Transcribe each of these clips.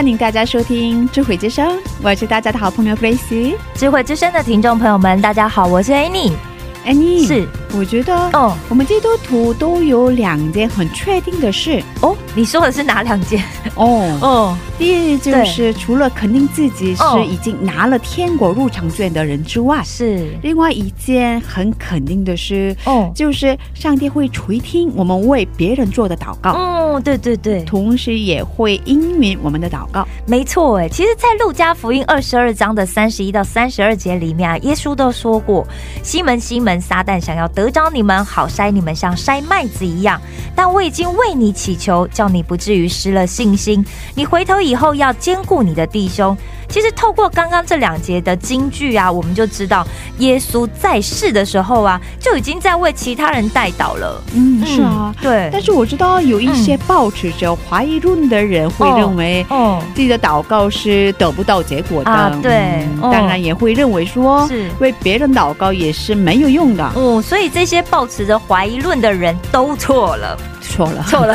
欢迎大家收听智慧之声，我是大家的好朋友 Grace。智慧之声的听众朋友们，大家好，我是 Annie。Annie 是，我觉得哦我们基督徒都有两件很确定的事哦，你说的是哪两件？哦。哦，第一就是除了肯定自己是哦已经拿了天国入场券的人之外，是另外一件很肯定的是，哦，就是上帝会垂听我们为别人做的祷告，嗯，对对对，同时也会应允我们的祷告。没错哎。其实，在路加福音二十二章的三十一到三十二节里面啊，耶稣都说过：“西门，西门，撒旦想要得得着你们，好筛你们，像筛麦子一样。但我已经为你祈求，叫你不至于失了信心。你回头以后要兼顾你的弟兄。”其实透过刚刚这两节的金句啊，我们就知道耶稣在世的时候啊，就已经在为其他人代祷了。嗯，是啊。对，但是我知道有一些抱持着怀疑论的人会认为哦，自己的祷告是得不到结果的，啊对哦。当然也会认为说是。为别人祷告也是没有用的，哦，所以这些抱持着怀疑论的人都错了，错了，错了，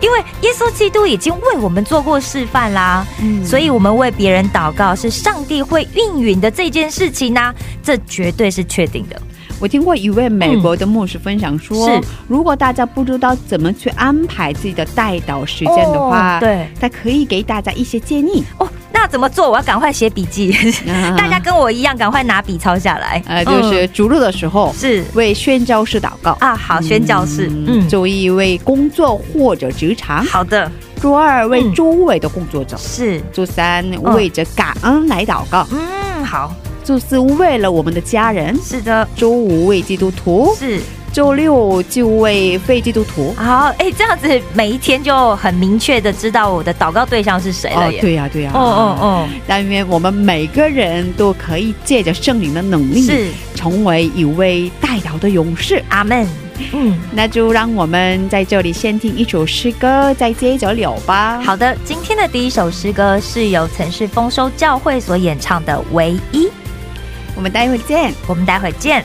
因为耶稣基督已经为我们做过示范啦，嗯。所以我们为别人祷告是上帝会应允的这件事情呢、这绝对是确定的。我听过一位美国的牧师分享说，是。如果大家不知道怎么去安排自己的带祷时间的话，哦对。他可以给大家一些建议。哦，那怎么做？我要赶快写笔记，大家跟我一样，赶快拿笔抄下来。呃，就是逐日的时候、嗯是。为宣教士祷告。啊，好，宣教士，嗯，周一为工作或者职场，好的，周二为嗯。周围的工作者，是，周三为着感恩来祷告，嗯，好，周四为了我们的家人，是的，周五为基督徒，是。周六就为非基督徒。好，哎，这样子每一天就很明确的知道我的祷告对象是谁了耶。对呀、对呀、哦哦哦，但愿我们每个人都可以借着圣灵的能力，是成为一位代祷的勇士。阿门。嗯，那就让我们在这里先听一首诗歌，再接着聊吧。，好的，今天的第一首诗歌是由曾是丰收教会所演唱的《唯一》，我们待会儿见。我们待会儿见。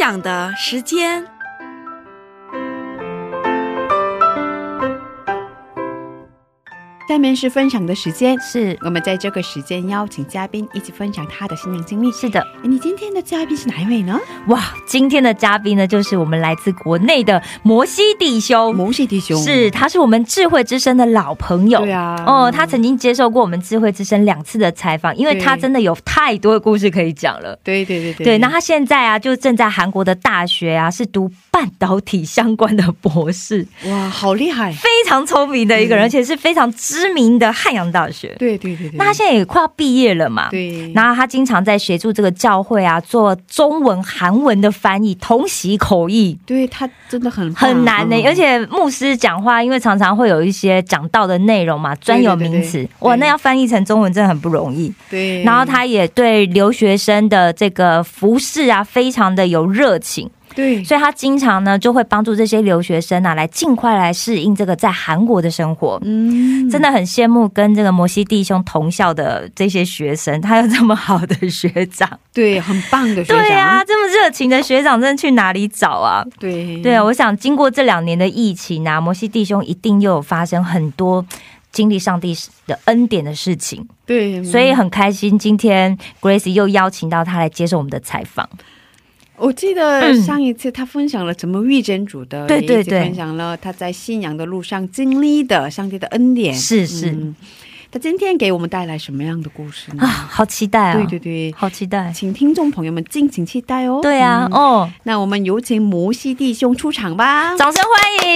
讲的时间。下面是分享的时间，是我们在这个时间邀请嘉宾一起分享他的新年经历。是的，诶你今天的嘉宾是哪一位呢？哇！今天的嘉宾呢，就是我们来自国内的摩西弟兄。摩西弟兄是，他是我们智慧之声的老朋友。对啊，哦，他曾经接受过我们智慧之声两次的采访，因为他真的有太多的故事可以讲了。对对对对对，那他现在啊，就正在韩国的大学啊，是读半导体相关的博士，哇，好厉害！非常聪明的一个人，嗯而且是非常知名的汉阳大学。对对对对，那他现在也快要毕业了嘛？对，然后他经常在协助这个教会啊，做中文、韩文的翻译，同习口译。对他真的很棒很难呢、嗯而且牧师讲话，因为常常会有一些讲到的内容嘛，专有名词哇，那要翻译成中文真的很不容易。对，然后他也对留学生的这个服饰啊，非常的有热情，对所以他经常呢就会帮助这些留学生啊，来尽快来适应这个在韩国的生活。嗯真的很羡慕跟这个摩西弟兄同校的这些学生，他有这么好的学长。对很棒的学长，对啊，这么热情的学长，真的去哪里找啊？对对啊，我想经过这两年的疫情啊，摩西弟兄一定又有发生很多经历上帝的恩典的事情，对，所以很开心，今天 Grace 又邀请到他来接受我们的采访。我记得嗯上一次他分享了怎么遇见主的，对对对也一起分享了他在信仰的路上经历的上帝的恩典。是是嗯他今天给我们带来什么样的故事呢？啊，好期待啊！对对对，好期待。请听众朋友们敬请期待哦。对啊，嗯哦，那我们有请摩西弟兄出场吧。掌声欢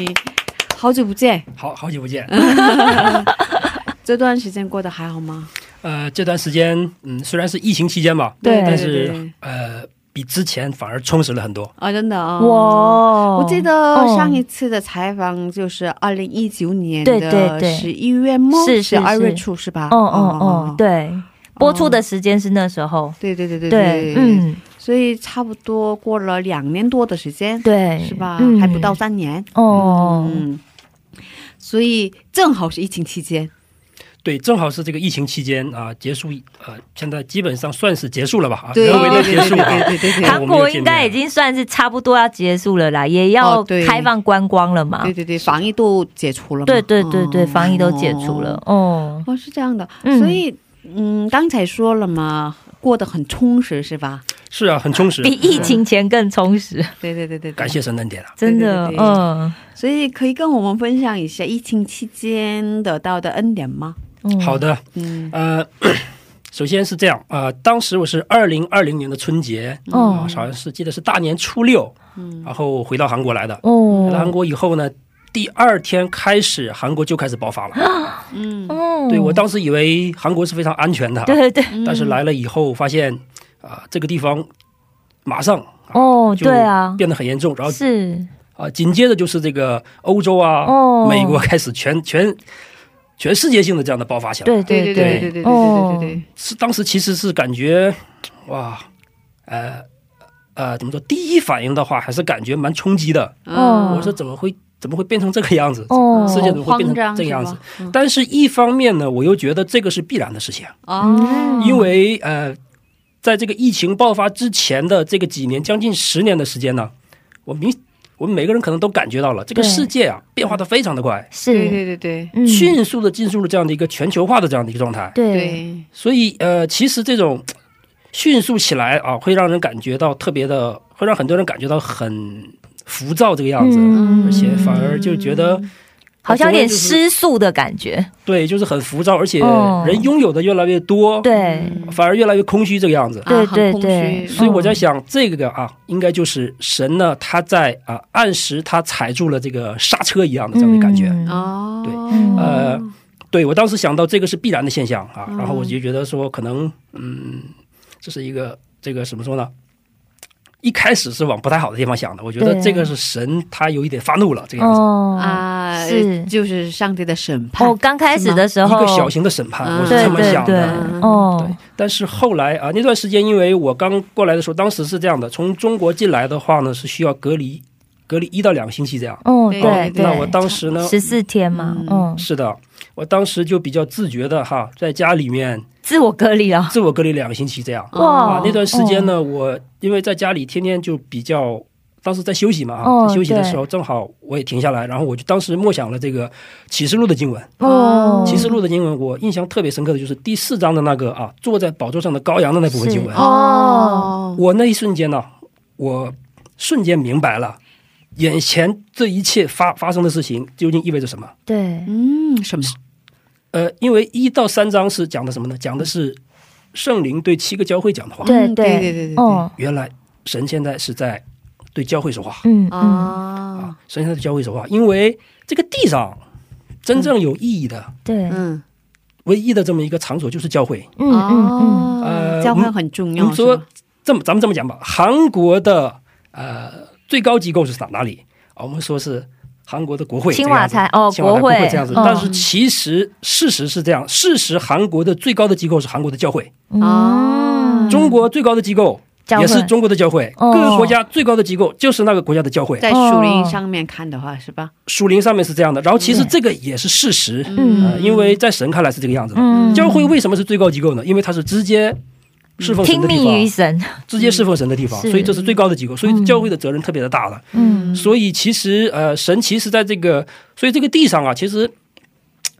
迎！好久不见，好好久不见。这段时间过得还好吗？呃，这段时间，嗯，虽然是疫情期间吧，对但是呃，比之前反而充实了很多。啊，真的啊、哇，我记得哦。上一次的采访就是二零一九年的对十一月末，是是十二月初是吧？哦哦哦，对，播出的哦时间是那时候。对对对对对，嗯，所以差不多过了两年多的时间，对，是吧？嗯。还不到三年。哦，嗯，所以正好是疫情期间，对，正好是这个疫情期间啊，结束呃，现在基本上算是结束了吧？啊，对人为的对结束啊。对对对对对韩国应该已经算是差不多要结束了啦，也要开放观光了嘛。对对对，防疫都解除了嘛，对对对对，哦防疫都解除了。哦，哦，是这样的，嗯所以嗯，刚才说了嘛，过得很充实是吧？是啊，很充实比。疫情前更充实，对对对对，对感。谢神恩典啊！真的。对对对嗯所以可以跟我们分享一下疫情期间得到的恩典吗？嗯，好的，嗯。呃，首先是这样啊、呃当时我是二零二零年的春节，啊、哦好像是记得是大年初六，然后回到韩国来的。回到韩哦国以后呢，第二天开始，韩国就开始爆发了。嗯。哦。对我当时以为韩国是非常安全的，对对。对但是来了以后发现啊、这个地方马上哦，就对啊，变得很严重，然后是。啊，紧接着就是这个欧洲啊、哦。美国开始全全全世界性的这样的爆发起来。对对对对对对对对对是当时其实是感觉哇，呃呃，怎么说？第一反应的话，还是感觉蛮冲击的。哦我说怎么会怎么会变成这个样子？哦世界怎么会变成这个样子？嗯但是，一方面呢，我又觉得这个是必然的事情，哦，因为呃，在这个疫情爆发之前的这个几年，将近十年的时间呢，我明我们每个人可能都感觉到了，这个世界啊变化的非常的快，是，对对对对。嗯。迅速的进入了这样的一个全球化的这样的一个状态。对。对，所以呃，其实这种迅速起来啊，会让人感觉到特别的，会让很多人感觉到很浮躁这个样子，嗯。而且反而就觉得好像有点失速的感觉。对，就是很浮躁，而且哦人拥有的越来越多，对。反而越来越空虚这个样子。对啊对。对所以我在想，这个啊，应该就是神呢，他在啊按时他踩住了这个刹车一样的这样的感觉。嗯。哦，对嗯。呃，对我当时想到这个是必然的现象啊，然后我就觉得说，可能嗯，这是一个这个怎么说呢？一开始是往不太好的地方想的，我觉得这个是神他有一点发怒了这个样子，哦啊，是。就是上帝的审判哦，刚开始的时候。一个小型的审判，嗯。我是这么想的。哦。对，但是后来啊，那段时间因为我刚过来的时候，当时是这样的，从中国进来的话呢，是需要隔离，隔离一到两个星期这样。哦对对对，那我当时呢，十四天嘛，嗯，是的，我当时就比较自觉的哈，在家里面自我隔离了。自我隔离两个星期这样。哇啊，那段时间呢，我因为在家里天天就比较，当时在休息嘛啊，哦在休息的时候正好我也停下来，然后我就当时默想了这个启示录的经文。哦，启示录的经文，我印象特别深刻的就是第四章的那个啊，坐在宝座上的羔羊的那部分经文。哦，我那一瞬间呢，我瞬间明白了，眼前这一切发发生的事情究竟意味着什么。对，嗯，什么？呃，因为一到三章是讲的什么呢？讲的是圣灵对七个教会讲的话。对嗯对对对对，哦，原来神现在是在对教会说话嗯嗯，啊，啊，神现在对教会说话，因为这个地上真正有意义的、对，嗯，唯一的这么一个场所就是教会。嗯嗯嗯，哦呃教会很重要，我们说这么咱们这么讲吧，韩国的呃最高机构是哪哪里啊？我们说是韩国的国会，青瓦台哦国会这样子。嗯但是其实事实是这样，事实韩国的最高的机构是韩国的教会，哦，中国最高的机构也是中国的教会，哦各个国家最高的机构就是那个国家的教会。在树林上面看的话，是吧？属灵上面是这样的，然后其实这个也是事实，嗯呃，因为在神看来是这个样子的。嗯教会为什么是最高机构呢？因为它是直接侍奉神的地方，命于神，直接侍奉神的地方，所以这是最高的机构，所以教会的责任特别的大了。嗯。所以其实呃，神其实在这个，所以这个地上啊，其实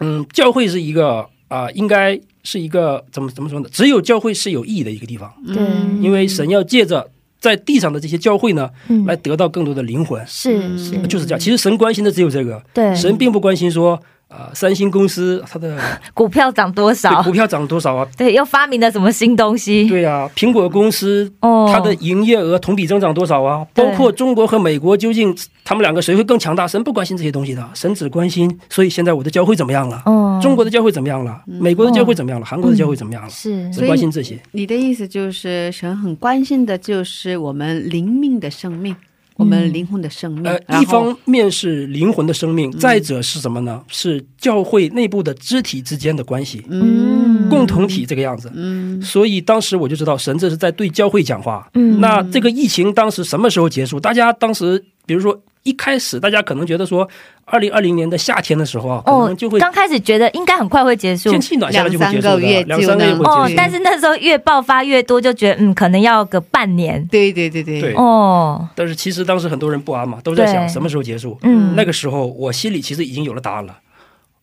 嗯，教会是一个啊、应该是一个怎么怎么说呢？只有教会是有意义的一个地方，对，因为神要借着在地上的这些教会呢，嗯。来得到更多的灵魂，是是，就是这样。其实神关心的只有这个，对，神并不关心说。呃，三星公司它的 股票涨多对少股？票涨多少啊？对，又发明了什么新东西？对啊，苹果公司哦，它的营业额同比增长多少啊？对包括中国和美国究竟他们两个谁会更强大？神不关心这些东西的，神只关心。所以现在我的教会怎么样了？哦，中国的教会怎么样了？美国的教会怎么样了？韩国的教会怎么样了？是只关心这些。你的意思就是，神很关心的就是我们灵命的生命，我们灵魂的生命。呃，一方面是灵魂的生命，再者是什么呢？是教会内部的肢体之间的关系。嗯共同体这个样子。嗯所以当时我就知道神这是在对教会讲话。嗯那这个疫情当时什么时候结束？大家当时，比如说一开始，大家可能觉得说，二零二零年的夏天的时候啊，可哦能就会，刚开始觉得应该很快会结束天。气暖下来就会结束的，两两三个月就能三个月会结束。哦，但是那时候越爆发越多，就觉得嗯，可能要个半年。对对对对对哦，但是其实当时很多人不安嘛，都在想什么时候结束。嗯，那个时候我心里其实已经有了答案了。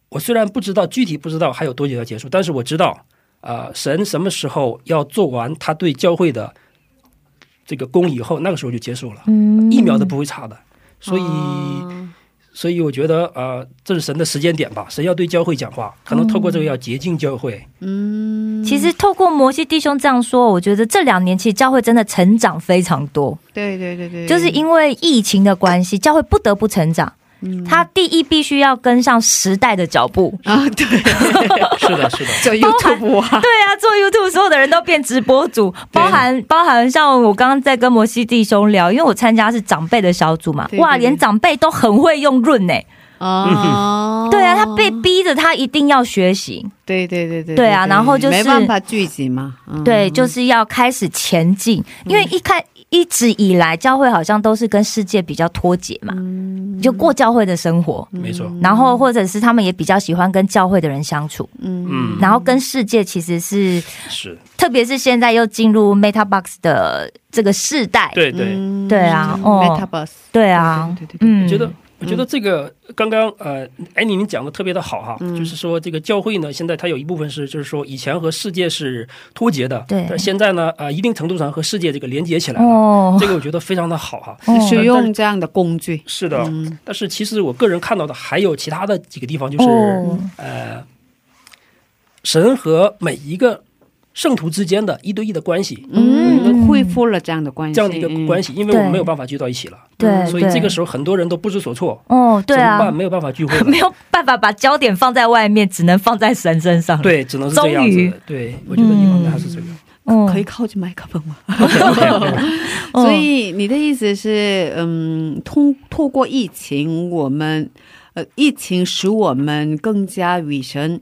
我虽然不知道具体不知道还有多久要结束，但是我知道，啊、神什么时候要做完他对教会的这个功以后，那个时候就结束了，嗯一秒都不会差的。所以，哦所以我觉得，呃，这是神的时间点吧。神要对教会讲话，可能透过这个要洁净教会。嗯，其实透过摩西弟兄这样说，我觉得这两年其实教会真的成长非常多，对对对对，就是因为疫情的关系，教会不得不成长。嗯。他第一必须要跟上时代的脚步。啊，对，是的，是的，就 YouTube 啊，对啊，做 YouTube 所有的人都变直播主，包含包含像我刚刚在跟摩西弟兄聊，因为我参加是长辈的小组嘛，哇，连长辈都很会用润呢、哦，对啊，他被逼着他一定要学习，对对对对对啊然后就是没办法聚集嘛，嗯。对，就是要开始前进，因为一开一直以来教会好像都是跟世界比较脱节嘛，就过教会的生活，没错。然后或者是他们也比较喜欢跟教会的人相处，嗯，然后跟世界其实是，是。特别是现在又进入 Meta Box 的这个世代，对对。嗯。对啊哦，Meta Box，对啊对对对，对。嗯，我觉得，我觉得这个刚刚呃，哎，你您讲的特别的好哈，就是说这个教会呢，现在它有一部分是，就是说以前和世界是脱节的，对。但现在呢，呃，一定程度上和世界这个连接起来了，哦。这个我觉得非常的好哈。哦。使用这样的工具，是的，嗯。但是其实我个人看到的还有其他的几个地方，就是、哦。呃，神和每一个圣徒之间的一对一的关系，嗯，恢复了这样的关系，这样的一个关系，因为我们没有办法聚到一起了，对，所以这个时候候很多人都不知所措，哦，对怎么办？啊，没有办法聚会。没有办法把焦点放在外面，只能放在神身上，，对，只能是这样子。对，我觉得你方面还是这样。嗯可以靠近麦克风吗 所以你的意思是，嗯，通透过疫情，我们呃，疫情使我们更加与神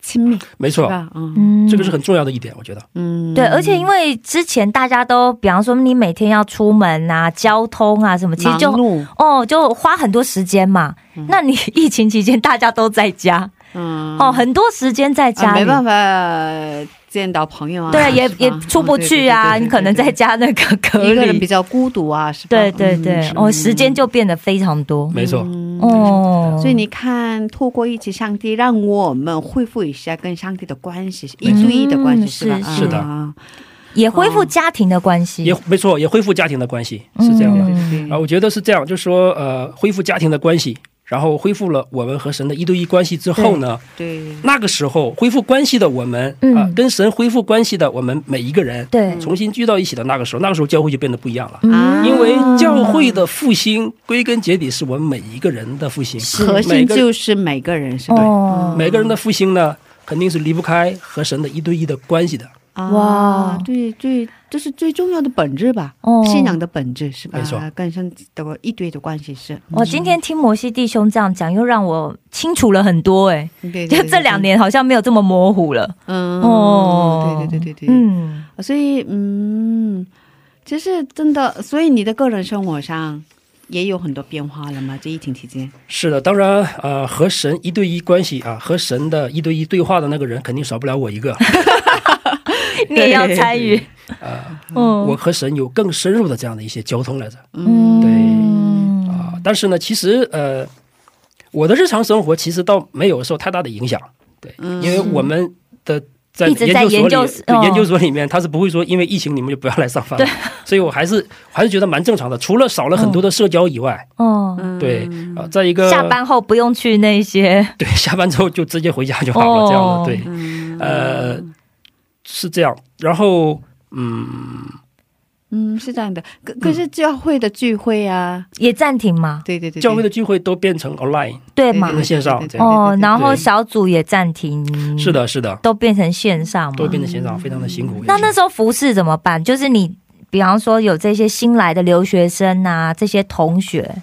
亲密，没错，嗯。嗯。这个是很重要的一点，我觉得。嗯，对，而且因为之前大家都，比方说你每天要出门啊、交通啊什么，其实就哦，就花很多时间嘛。那你 疫情期间大家都在家，嗯。哦，很多时间在家啊，没办法见到朋友啊，对啊，也也出不去啊，哦对对对对对你可能在家那个隔一个人比，较孤独啊，是吧？对对对嗯，哦，时间就变得非常多，没错，哦，所以你看，透过一起上帝，让我们恢复一下跟上帝的关系，一对一的关系，嗯是吧？是是的。啊。也恢复家庭的关系，也没错，也恢复家庭的关系是这样的。嗯。啊，我觉得是这样，就是说，呃，恢复家庭的关系，然后恢复了我们和神的一对一关系之后呢，对，那个时候恢复关系的我们啊、嗯跟神恢复关系的我们每一个人，对，重新聚到一起的那个时候，那个时候教会就变得不一样了。嗯因为教会的复兴，归根结底是我们每一个人的复兴。核每个心就是每个人，是对？哦每个人的复兴呢，肯定是离不开和神的一对一的关系的。啊哇对对，这是最重要的本质吧？哦信仰的本质是吧？没错跟上帝的一堆的关系是。我今天听摩西弟兄这样讲，又让我清楚了很多哎、对，对就这两，年好像没有这么模糊了。嗯，哦对对对对对，嗯，所以嗯，其实真的，所以你的个人生活上也有很多变化了吗？这疫情期间，是的，当然，呃，和神一对一关系啊，和神的一对一对话的那个人，肯定少不了我一个。你也要参与。啊、嗯。我和神有更深入的这样的一些交通来着。嗯。对啊、但是呢，其实呃，我的日常生活其实倒没有受太大的影响，对，因为我们的在一直在研究所里，研究所哦。研究所里面，他是不会说因为疫情你们就不要来上班。所以我还是还是觉得蛮正常的，除了少了很多的社交以外，哦，对啊、在一个下班后不用去那些对下班之后就直接回家就好了，哦这样的对，嗯。呃，是这样，然后嗯。嗯，是这样的。可可是教会的聚会啊，也暂停吗，对对对，教会的聚会都变成 online，对嘛变？成线上这样。哦，然后小组也暂停，是，的，是的，都变成线上嘛都。变成线上，非常的辛苦。那那时候服饰怎么办？就是你，比方说有这些新来的留学生啊，这些同学，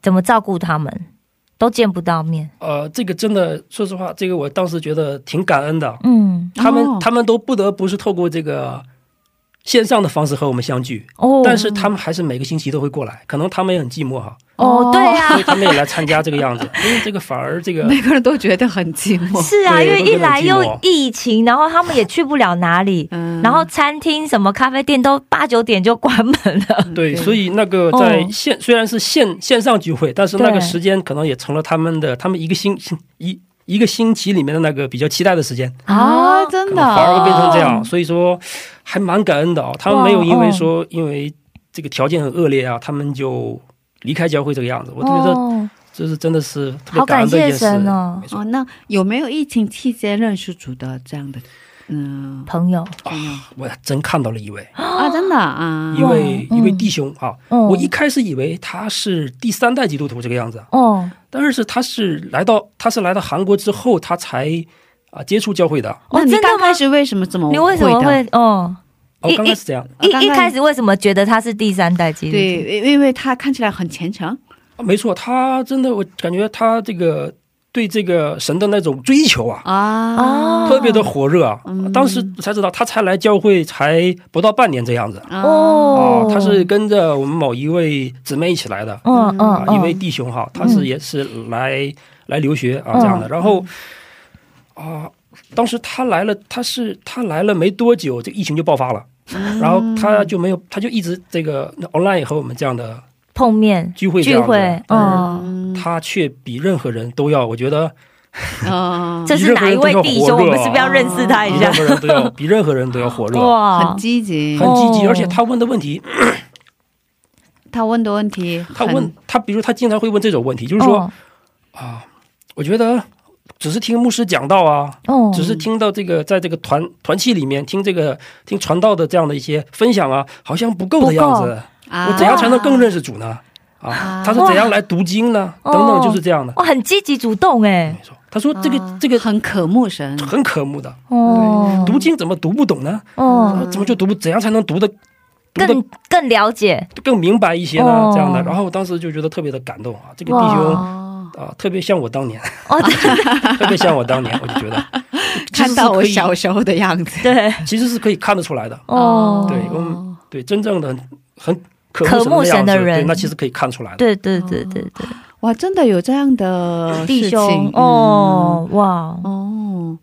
怎么照顾他们？都见不到面。呃，这个真的，说实话，这个我当时觉得挺感恩的。嗯，他们、哦他们都不得不是透过这个线上的方式和我们相聚，哦，但是他们还是每个星期都会过来，可能他们也很寂寞哈，哦，对啊所以，他们也来参加这个样子，因为这个反而这个每个人都觉得很寂寞。是啊，因为一来又疫情，然后他们也去不了哪里，嗯。然后餐厅什么咖啡店都八九点就关门了。对，所以那个在哦。线、虽然是线线上聚会，但是那个时间可能也成了他们的他们一个星一一个星期里面的那个比较期待的时间，啊，真的？反而会变成这样，哦所以说还蛮感恩的哦。他们没有因为说因为这个条件很恶劣啊，他们就离开教会这个样子，我觉得哦，这是真的是特别感恩的一件事。哦，那有没有疫情期间认识主的这样的嗯。朋友，朋友。我真看到了一位。啊？真的？啊。一？位哇一位弟兄啊，哦我一开始以为他是第三代基督徒这个样子，哦但是他是来到他是来到韩国之后，他才啊接触教会的。那你真的吗？刚开始为什么这么你为什么的会？哦？哦，一刚开始这样，一一开始为什么觉得他是第三代基督徒？对，因因为他看起来很虔诚。啊没错，他真的我感觉他这个对这个神的那种追求啊，啊。哦特别的火热啊。嗯。当时才知道，他才来教会才不到半年这样子。哦。他是跟着我们某一位姊妹一起来的。嗯嗯啊，一位嗯，弟兄哈，他是也是来、来留学啊这样的，嗯然后啊，当时他来了，他是他来了没多久，这个疫情就爆发了，嗯。然后他就没有，他就一直这个 online 和我们这样的碰面聚会聚会，哦，嗯他却比任何人都要，我觉得哦。这是哪一位弟兄？我们是不是要认识他一下？比任？何人都要比任何人都要火热，哇。很，积极，很积极，哦。而且他问的问题，他问的问题他问他，比如他经常会问这种问题，就是说哦。啊，我觉得只是听牧师讲道啊，哦。只是听到这个，在这个团团契里面听这个听传道的这样的一些分享啊，好像不够的样子。啊。我怎样才能更认识主呢？啊，他是怎样来读经呢？等等，就是这样的。哇，很积极主动哎。没，错，他说这个啊。这个很渴慕神。很渴慕的，哦，读经怎么读不懂呢？哦，怎么就读不？怎样才能读的更更了解。更明白一些呢？哦？这样的，然后我当时就觉得特别的感动啊，这个弟兄哦，啊，特别像我当年，哦，特别像我当年，我就觉得。看到我小时候的样子。对，其实是可以看得出来的。哦，对我们对真正的很渴渴慕慕神的，神的人，那其实可以看出来的。对对对对对，哇，真的有这样的弟兄。事情哦，哇，哦，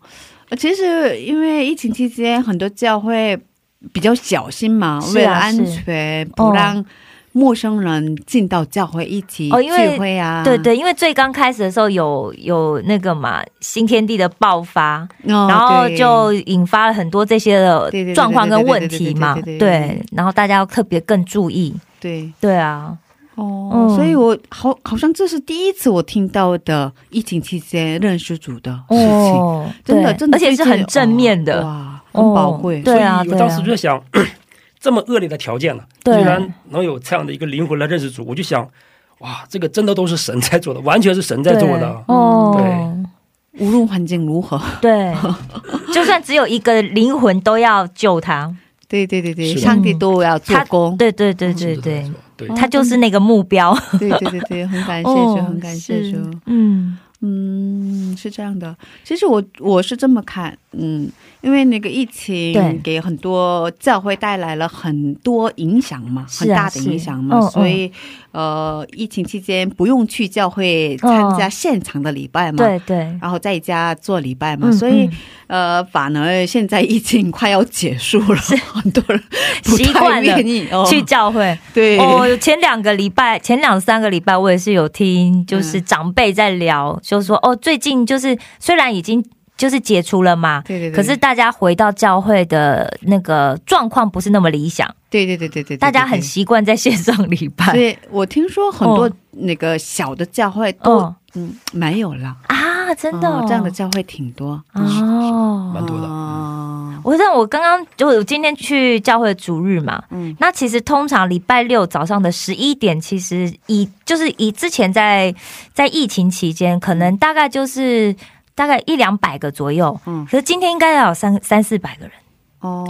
呃其实因为疫情期间，很多教会比较小心嘛，啊为了安是。全，不让陌生人进到教会一起哦因为聚会啊。对对，因为最刚开始的时候有有那个嘛新天地的爆发，哦，然后就引发了很多这些的状况跟问题嘛，对然后大家要特别更注意，对对啊，哦，嗯所以我好好像这是第一次我听到的疫情期间认识主的事情，真的真的，而且是很正面的，哇，很宝贵。哦对啊，我当时啊，就在想，这么恶劣的条件呢，对。居然能有这样的一个灵魂来认识主，我就想，哇，这个真的都是神在做的，完全是神在做的。哦，对。无论环境如何，对，就算只有一个灵魂，都要救他。对对对对，上帝都要做工。对对对对。对。他就是那个目标。对对对对，很感谢主，哦很感谢是。主。嗯，嗯，是这样的。其实我我是这么看，嗯，因为那个疫情给很多教会带来了很多影响嘛，啊很大的影响嘛，所以呃，疫情期间不用去教会参加现场的礼拜嘛。对对，然后在家做礼拜嘛，嗯所以、嗯呃，反而现在疫情快要结束了，很多人 习惯了去教会。对。哦，前两个礼拜，前两三个礼拜，我也是有听，就是嗯。长辈在聊，就说哦，最近就是虽然已经就是解除了嘛，对对对，可是大家回到教会的那个状况不是那么理想，对对对对对对，大家很习惯在线上礼所拜。以我听说很多哦。那个小的教会都、哦。嗯没有了，啊，真的、哦。这样的教会挺多。哦，蛮多的。哦。我让我刚刚就我今天去教会主日嘛，嗯。那其实通常礼拜六早上的十一点，其实以就是以之前在在疫情期间，可能大概就是大概一两百个左右，嗯。可是今天应该要有三三四百个人。哦。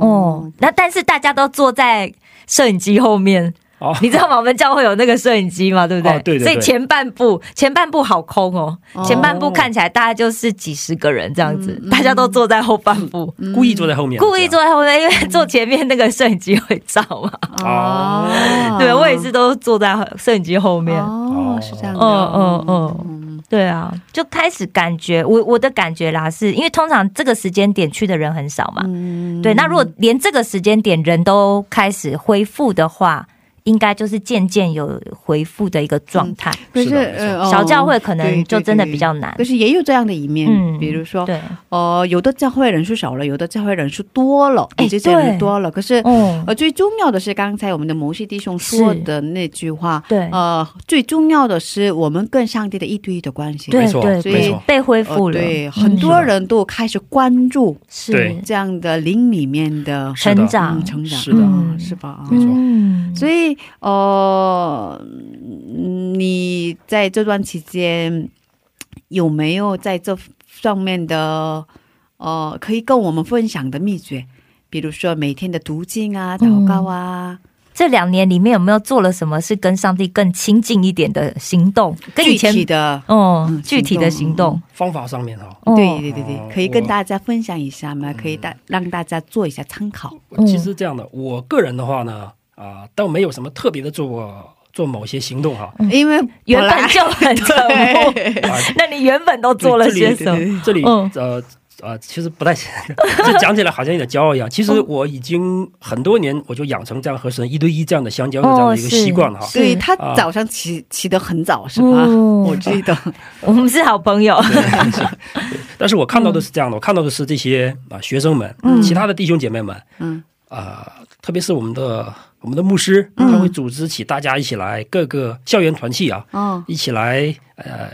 哦。那但是大家都坐在摄影机后面，哦。你知道吗？我们教会有那个摄影机嘛，对不对？哦对对对。所以前半部前半部好空哦，哦。前半部看起来大概就是几十个人这样子，大家都坐在后半部，故意坐在后面，故意坐在后面，因为坐前面那个摄影机会照嘛。哦。对我也是都坐在摄影机后面。哦，是这样的，嗯嗯嗯，对啊，就开始感觉我我的感觉啦，是因为通常这个时间点去的人很少嘛。嗯对，那如果连这个时间点人都开始恢复的话，应该就是渐渐有回复的一个状态。可是小教会可能就真的比较难可。是也有这样的一面，嗯比如说，对，呃，有的教会人数少了，有的教会人数多了，哎这些人对多了。可是，嗯，呃，最重要的是刚才我们的摩西弟兄说的那句话，对呃，最重要的是我们跟上帝的一对一的关系。对没错所以，被恢呃复了。对，嗯很多人都开始关注是对这样的灵里面的成长嗯，成长，是的嗯是吧？没错嗯所以，呃，嗯你在这段期间有没有在这上面的呃，可以跟我们分享的秘诀？比如说每天的读经啊、祷告啊，这两年里面有没有做了什么是跟上帝更亲近一点的行动？跟以具前体的，哦嗯，具体的行动。方法上面哈，哦对对对对，哦可以跟大家分享一下吗？可以大让大家做一下参考。嗯其实这样的，我个人的话呢，啊，倒没有什么特别的做过做某些行动哈。因为原本就很 沉默，啊，那你原本都做了些什么？这里嗯。呃呃，其实不太，这讲起来好像有点骄傲一样。其实我已经很多年，我就养成这样和神一对一这样的相交的这样的一个习惯了哈。是。对他啊。早上起起得很早是吧？嗯。我记得，我们是好朋友，但是我看到的是这样的，我看到的是这些啊学生们，其他的弟兄姐妹们，嗯。啊、特别是我们的我们的牧师，他会组织起大家一起来各个校园团契啊，哦，一起来呃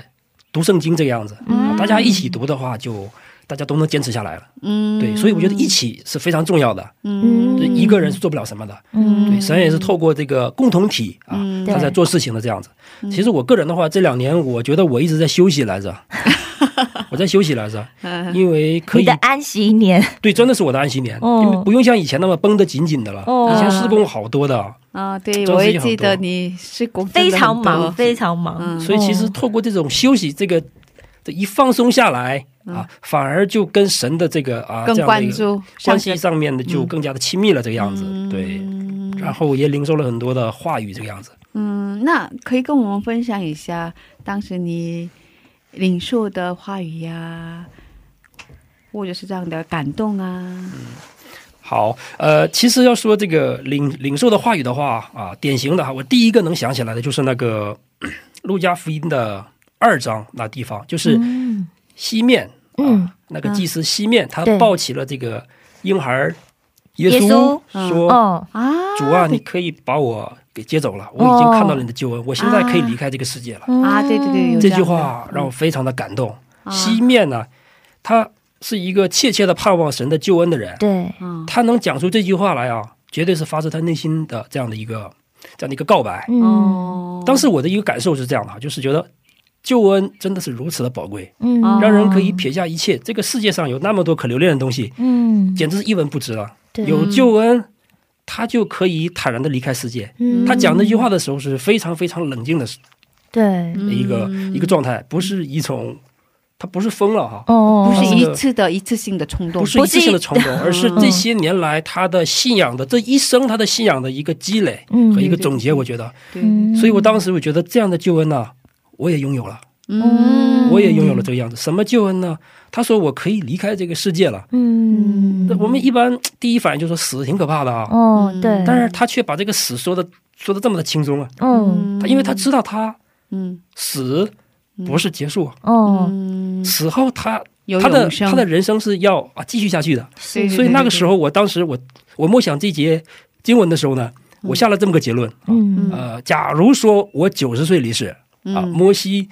读圣经这个样子。啊大家一起读的话，就大家都能坚持下来了。嗯，对，所以我觉得一起是非常重要的。嗯，一个人是做不了什么的。嗯对，神也是透过这个共同体啊，嗯他在做事情的这样子。其实我个人的话，这两年我觉得我一直在休息来着，我在休息来着，嗯。因为可以你的安息年。对，真的是我的安息年，哦。因为不用像以前那么绷得紧紧的了。哦。以前施工好多的，啊，对，我也记得你是工非常忙，非非常忙。嗯。所以其实哦透过这种休息，这个这一放松下来啊，反而就跟神的这个啊更这样的关注关系上面的就更加的亲密了，这个样子。对，然后也领受了很多的话语，这个样子。嗯，那可以跟我们分享一下当时你领受的话语呀、或者是这样的感动啊。嗯好，呃，其实要说这个领领受的话语的话啊，典型的哈，我第一个能想起来的就是那个 《路加福音》的二章那地方，就是嗯。西面啊，嗯那个祭司西面，他抱起了这个婴孩耶稣，耶稣说：“哦，啊，主啊，你可以把我给接走了，我已经看到了你的救恩，我现在可以离开这个世界了。啊，对对对，这句话让我非常的感动。啊西面呢，他是一个切切的盼望神的救恩的人，对，嗯他能讲出这句话来啊，绝对是发自他内心的这样的一个这样的一个告白。嗯哦，当时我的一个感受是这样的哈，就是觉得救恩真的是如此的宝贵，嗯哦让人可以撇下一切。这个世界上有那么多可留恋的东西，嗯，简直是一文不值了。有救恩，他就可以坦然的离开世界。嗯。他讲那句话的时候是非常非常冷静的对，一个、一个状态，不是一种，他不是疯了哈，哦，不是一次的一次性的冲动，不是一次性的冲动，而是嗯这些年来他的信仰的这一生他的信仰的一个积累嗯。和一个总结，我觉得，所以我当时我觉得这样的救恩呢、我也拥有了，嗯。我也拥有了这个样子。什么救恩呢？他说我可以离开这个世界了。嗯。我们一般第一反应就说死挺可怕的啊，哦对，但是他却把这个死说的说的这么的轻松啊，嗯他因为他知道他嗯。死不是结束，哦。嗯，死后他有他的他的人生是要啊继续下去的。对所以那个时候，我当时我我默想这节经文的时候呢，我下了这么个结论：嗯。呃，假如说我九十岁离世啊，嗯。摩西，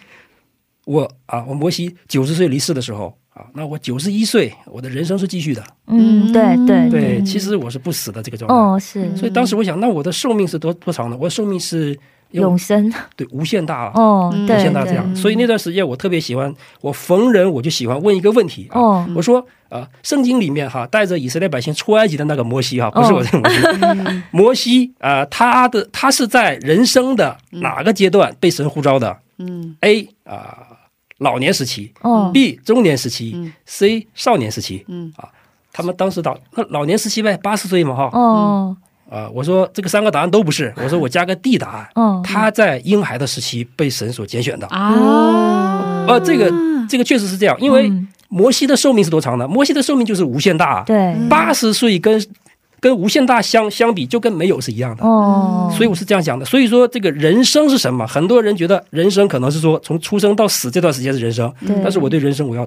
我啊，我摩西九十岁离世的时候啊，那我九十一岁，我的人生是继续的。嗯对对对，其实我是不死的这个状态。哦是所以当时我想，那我的寿命是多多长呢？我的寿命是永生对无限大啊，哦，无限大这样。所以那段时间我特别喜欢，我逢人我就喜欢问一个问题啊，哦我说啊，圣经里面哈带着以色列百姓出埃及的那个摩西哈，不是我这个摩西，摩西啊，他的他是在人生的哪个阶段被神呼召的嗯？A 啊，老年时期哦；B 中年时期嗯；C 少年时期。嗯啊，他们当时答那老年时期呗，八十岁嘛哈。哦啊，我说这个三个答案都不是，我说我加个 D 答案，哦他在婴孩的时期被神所拣选的。啊，呃，这个这个确实是这样，因为嗯摩西的寿命是多长呢？摩西的寿命就是无限大啊，对八十岁跟跟无限大相相比，就跟没有是一样的。哦，所以我是这样想的。所以说，这个人生是什么？很多人觉得人生可能是说从出生到死这段时间是人生，对但是我对人生我要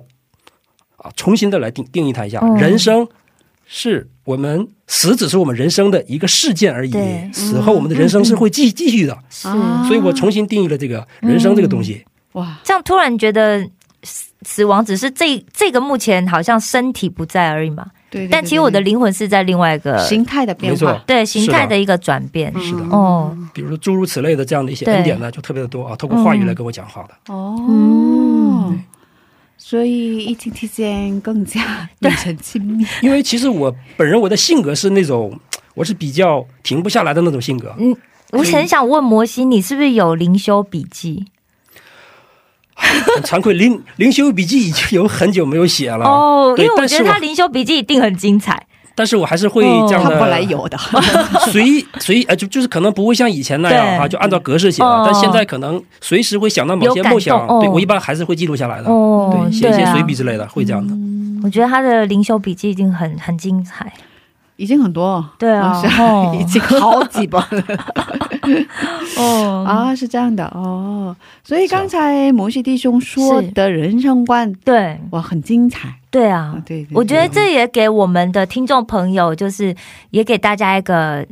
啊重新的来定定义它一下。嗯人生是我们死只是我们人生的一个事件而已，死后我们的人生是会继继续的。是啊所以我重新定义了这个人生这个东西。哇，这样突然觉得死死亡只是这这个目前好像身体不在而已嘛，对，对但其实我的灵魂是在另外一个形态的变化，对形态的一个转变。是的，哦，比如说诸如此类的这样的一些恩典呢，就特别的多啊，透过话语来跟我讲话的。哦。嗯，所以疫情期间更加变成亲密。因为其实我本人我的性格是那种，我是比较停不下来的那种性格。嗯我很想问摩西，你是不是有灵修笔记？很 惭愧，灵灵修笔记已经有很久没有写了。哦，因为我觉得但是他灵修笔记一定很精彩。但是我还是会这样他的。本来有的，随随呃，就就是可能不会像以前那样对哈，就按照格式写了。哦但现在可能随时会想到某些梦想，哦对我一般还是会记录下来的。哦对，写一些随笔之类的，会这样的。我觉得他的灵修笔记一定很很精彩。已经很多。对啊 已经好几本了 哦。啊，是这样的哦。所以刚才摩西弟兄说的人生观，对。哇，很精彩。对啊。啊！，对，对我觉得这也给我们的听众朋友，就是也给大家一个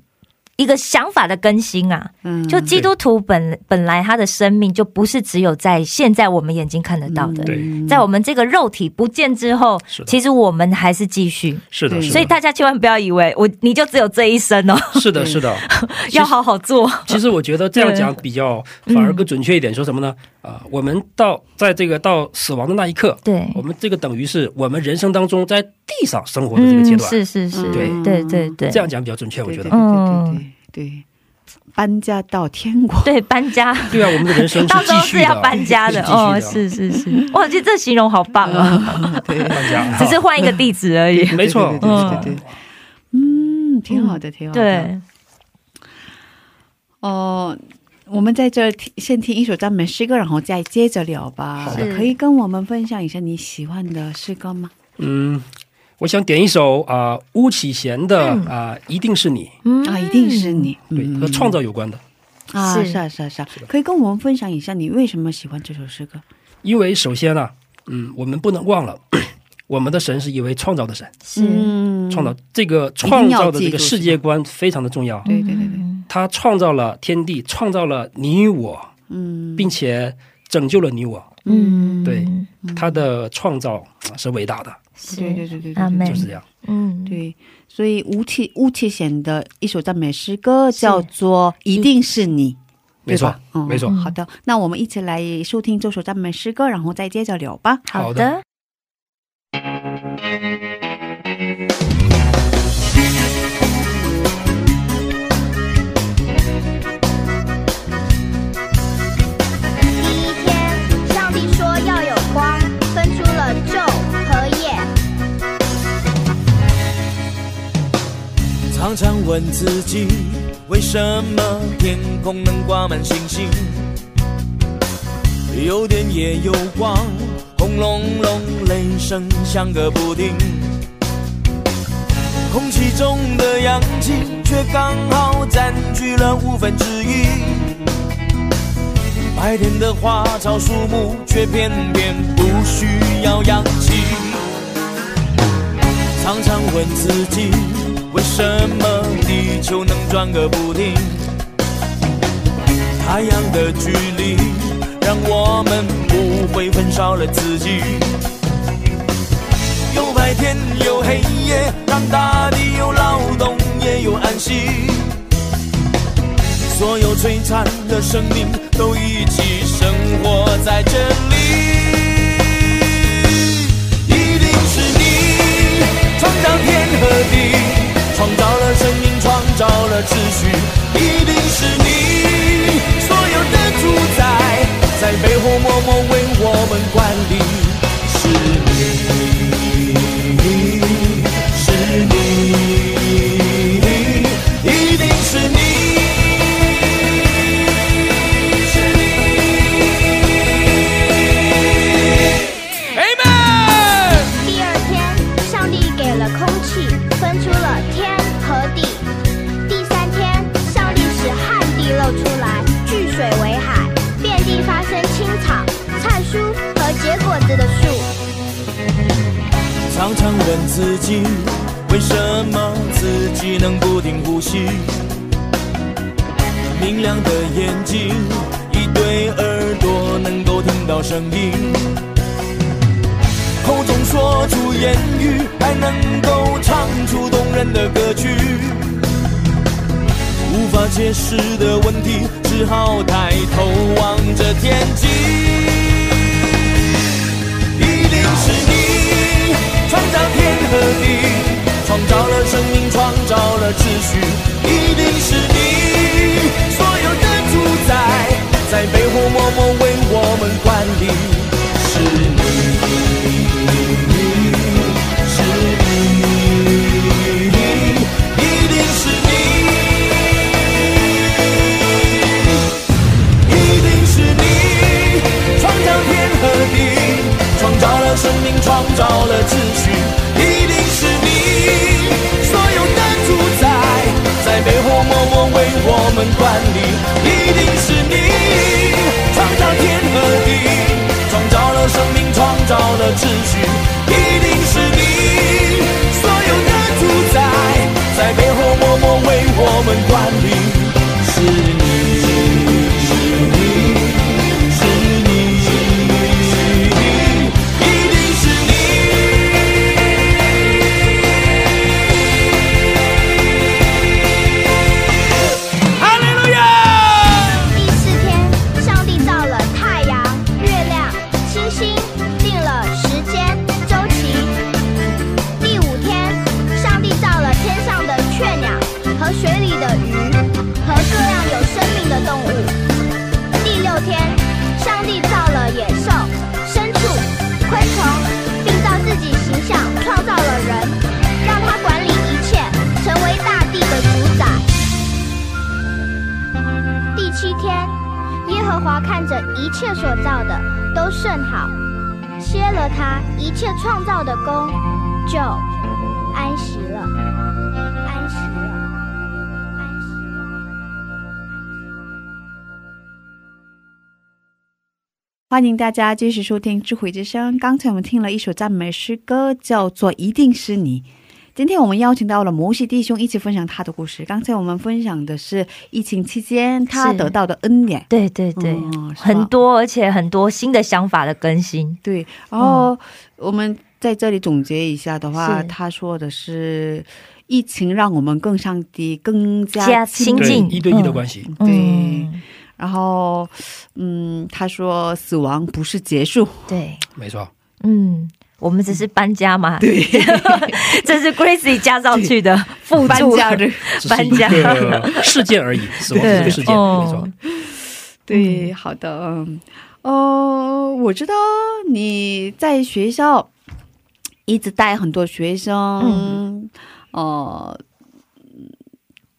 一个想法的更新啊。嗯就基督徒本本来他的生命就不是只有在现在我们眼睛看得到的，对在我们这个肉体不见之后其实我们还是继续。是的，是的。所以大家千万不要以为我你就只有这一生哦，是的，是的。要好好做。其实我觉得这样讲比较反而更准确一点，说什么呢？啊、我们到在这个到死亡的那一刻，对，我们这个等于是我们人生当中在地上生活的这个阶段，嗯是是是，对。对对对，这样讲比较准确，我觉得。对对对嗯对对对，搬家到天国，对搬家。对啊，我们的人生到时候是继续的，要搬家的。哦，是是是，哇，这这形容好棒啊！对，搬家，只是换一个地址而已。没错。对对对对对对，嗯，挺好的，挺好的。，对，哦，我们在这儿听先听一首赞美诗歌，然后再接着聊吧。可以跟我们分享一下你喜欢的诗歌吗？嗯，我想点一首啊、巫启贤的嗯。啊、一定是你，嗯。啊，一定是你，对，嗯。和创造有关的。啊，是。是啊，是。啊，是啊，可以跟我们分享一下你为什么喜欢这首诗歌？因为首先呢、嗯，我们不能忘了，我们的神是一位创造的神，是，嗯。创造这个创造的这个世界观非常的重要。对对对对，他创造了天地，创造了你我，嗯，并且拯救了你我。嗯，对他的创造啊是伟大的，是，对对对对对阿门就是这样。嗯，对，所以吴奇吴奇贤的一首赞美诗歌叫做《一定是你》，没错对吧？嗯没错。好的，那我们一起来收听这首赞美诗歌，然后再接着聊吧。好好的常常问自己，为什么天空能挂满星星？有电也有光，轰隆隆，雷声响个不停。空气中的氧气却刚好占据了五分之一。白天的花草树木却偏偏不需要氧气。常常问自己，为什么地球能转个不停？太阳的距离让我们不会焚烧了自己。有白天有黑夜，让大地有劳动也有安息。所有璀璨的生命都一起生活在这里。一定是你创造天和地，创造了生命，创造了秩序。一定是你所有的主宰，在背后默默为我们管理。是你，问自己，为什么自己能不停呼吸？明亮的眼睛，一对耳朵能够听到声音，口中说出言语，还能够唱出动人的歌曲。无法解释的问题，只好抬头望着天际。天和地，创造了生命，创造了秩序。一定是你所有的主宰，在背后默默为我们管理。是你，是你，一定是你。一定是你创造天和地，创造了生命，创造了秩管理。一定是你创造天和地，创造了生命，创造了秩序。一定是你所有的主宰，在背后默默为我们管理。一切所造的都甚好，歇了他一切创造的功，就安息了。安息了。安息了。欢迎大家继续收听智慧之声。刚才我们听了一首赞美诗歌，叫做《一定是你》。今天我们邀请到了摩西弟兄一起分享他的故事。刚才我们分享的是疫情期间他得到的恩典，对对对，嗯很多而且很多新的想法的更新。对。然后我们在这里总结一下的话，是。他说的是疫情让我们更上帝更加加亲对近一对一的关系，对。嗯。然后，嗯，他说死亡不是结束，对，没错。嗯，我们只是搬家嘛，对，这是 Gracie 加上去的附搬注。家的，搬家。事件而已，死亡只是个事件，哦没错。对，好的，嗯，呃，我知道你在学校一直带很多学生，嗯。呃，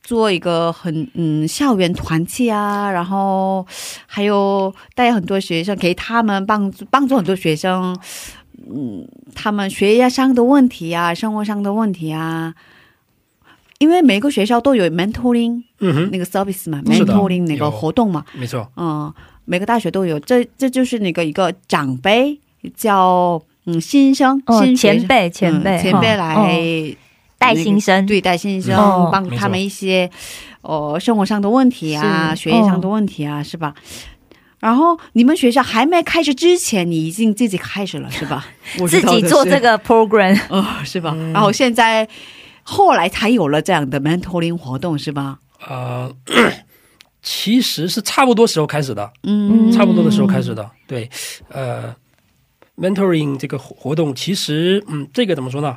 做一个很嗯校园团契啊，然后还有带很多学生，给他们帮助帮助很多学生，嗯，他们学业上的问题啊，生活上的问题啊。因为每个学校都有 mentoring 嗯哼，那个 service 嘛，mentoring 那个活动嘛，没错。嗯，每个大学都有，这这就是那个一个长辈叫嗯新生，哦，新学前辈前辈嗯前辈哦。来、哦。带新生，对带新生，哦。帮他们一些呃生活上的问题啊，学业上的问题啊，是吧？然后你们学校还没开始之前，你已经自己开始了，是吧？自己做这个 program，哦，是吧？然后现在后来才有了这样的 mentoring 活动，是吧？呃，其实是差不多时候开始的，嗯差不多的时候开始的。对，呃，mentoring 这个活活动，其实嗯，这个怎么说呢？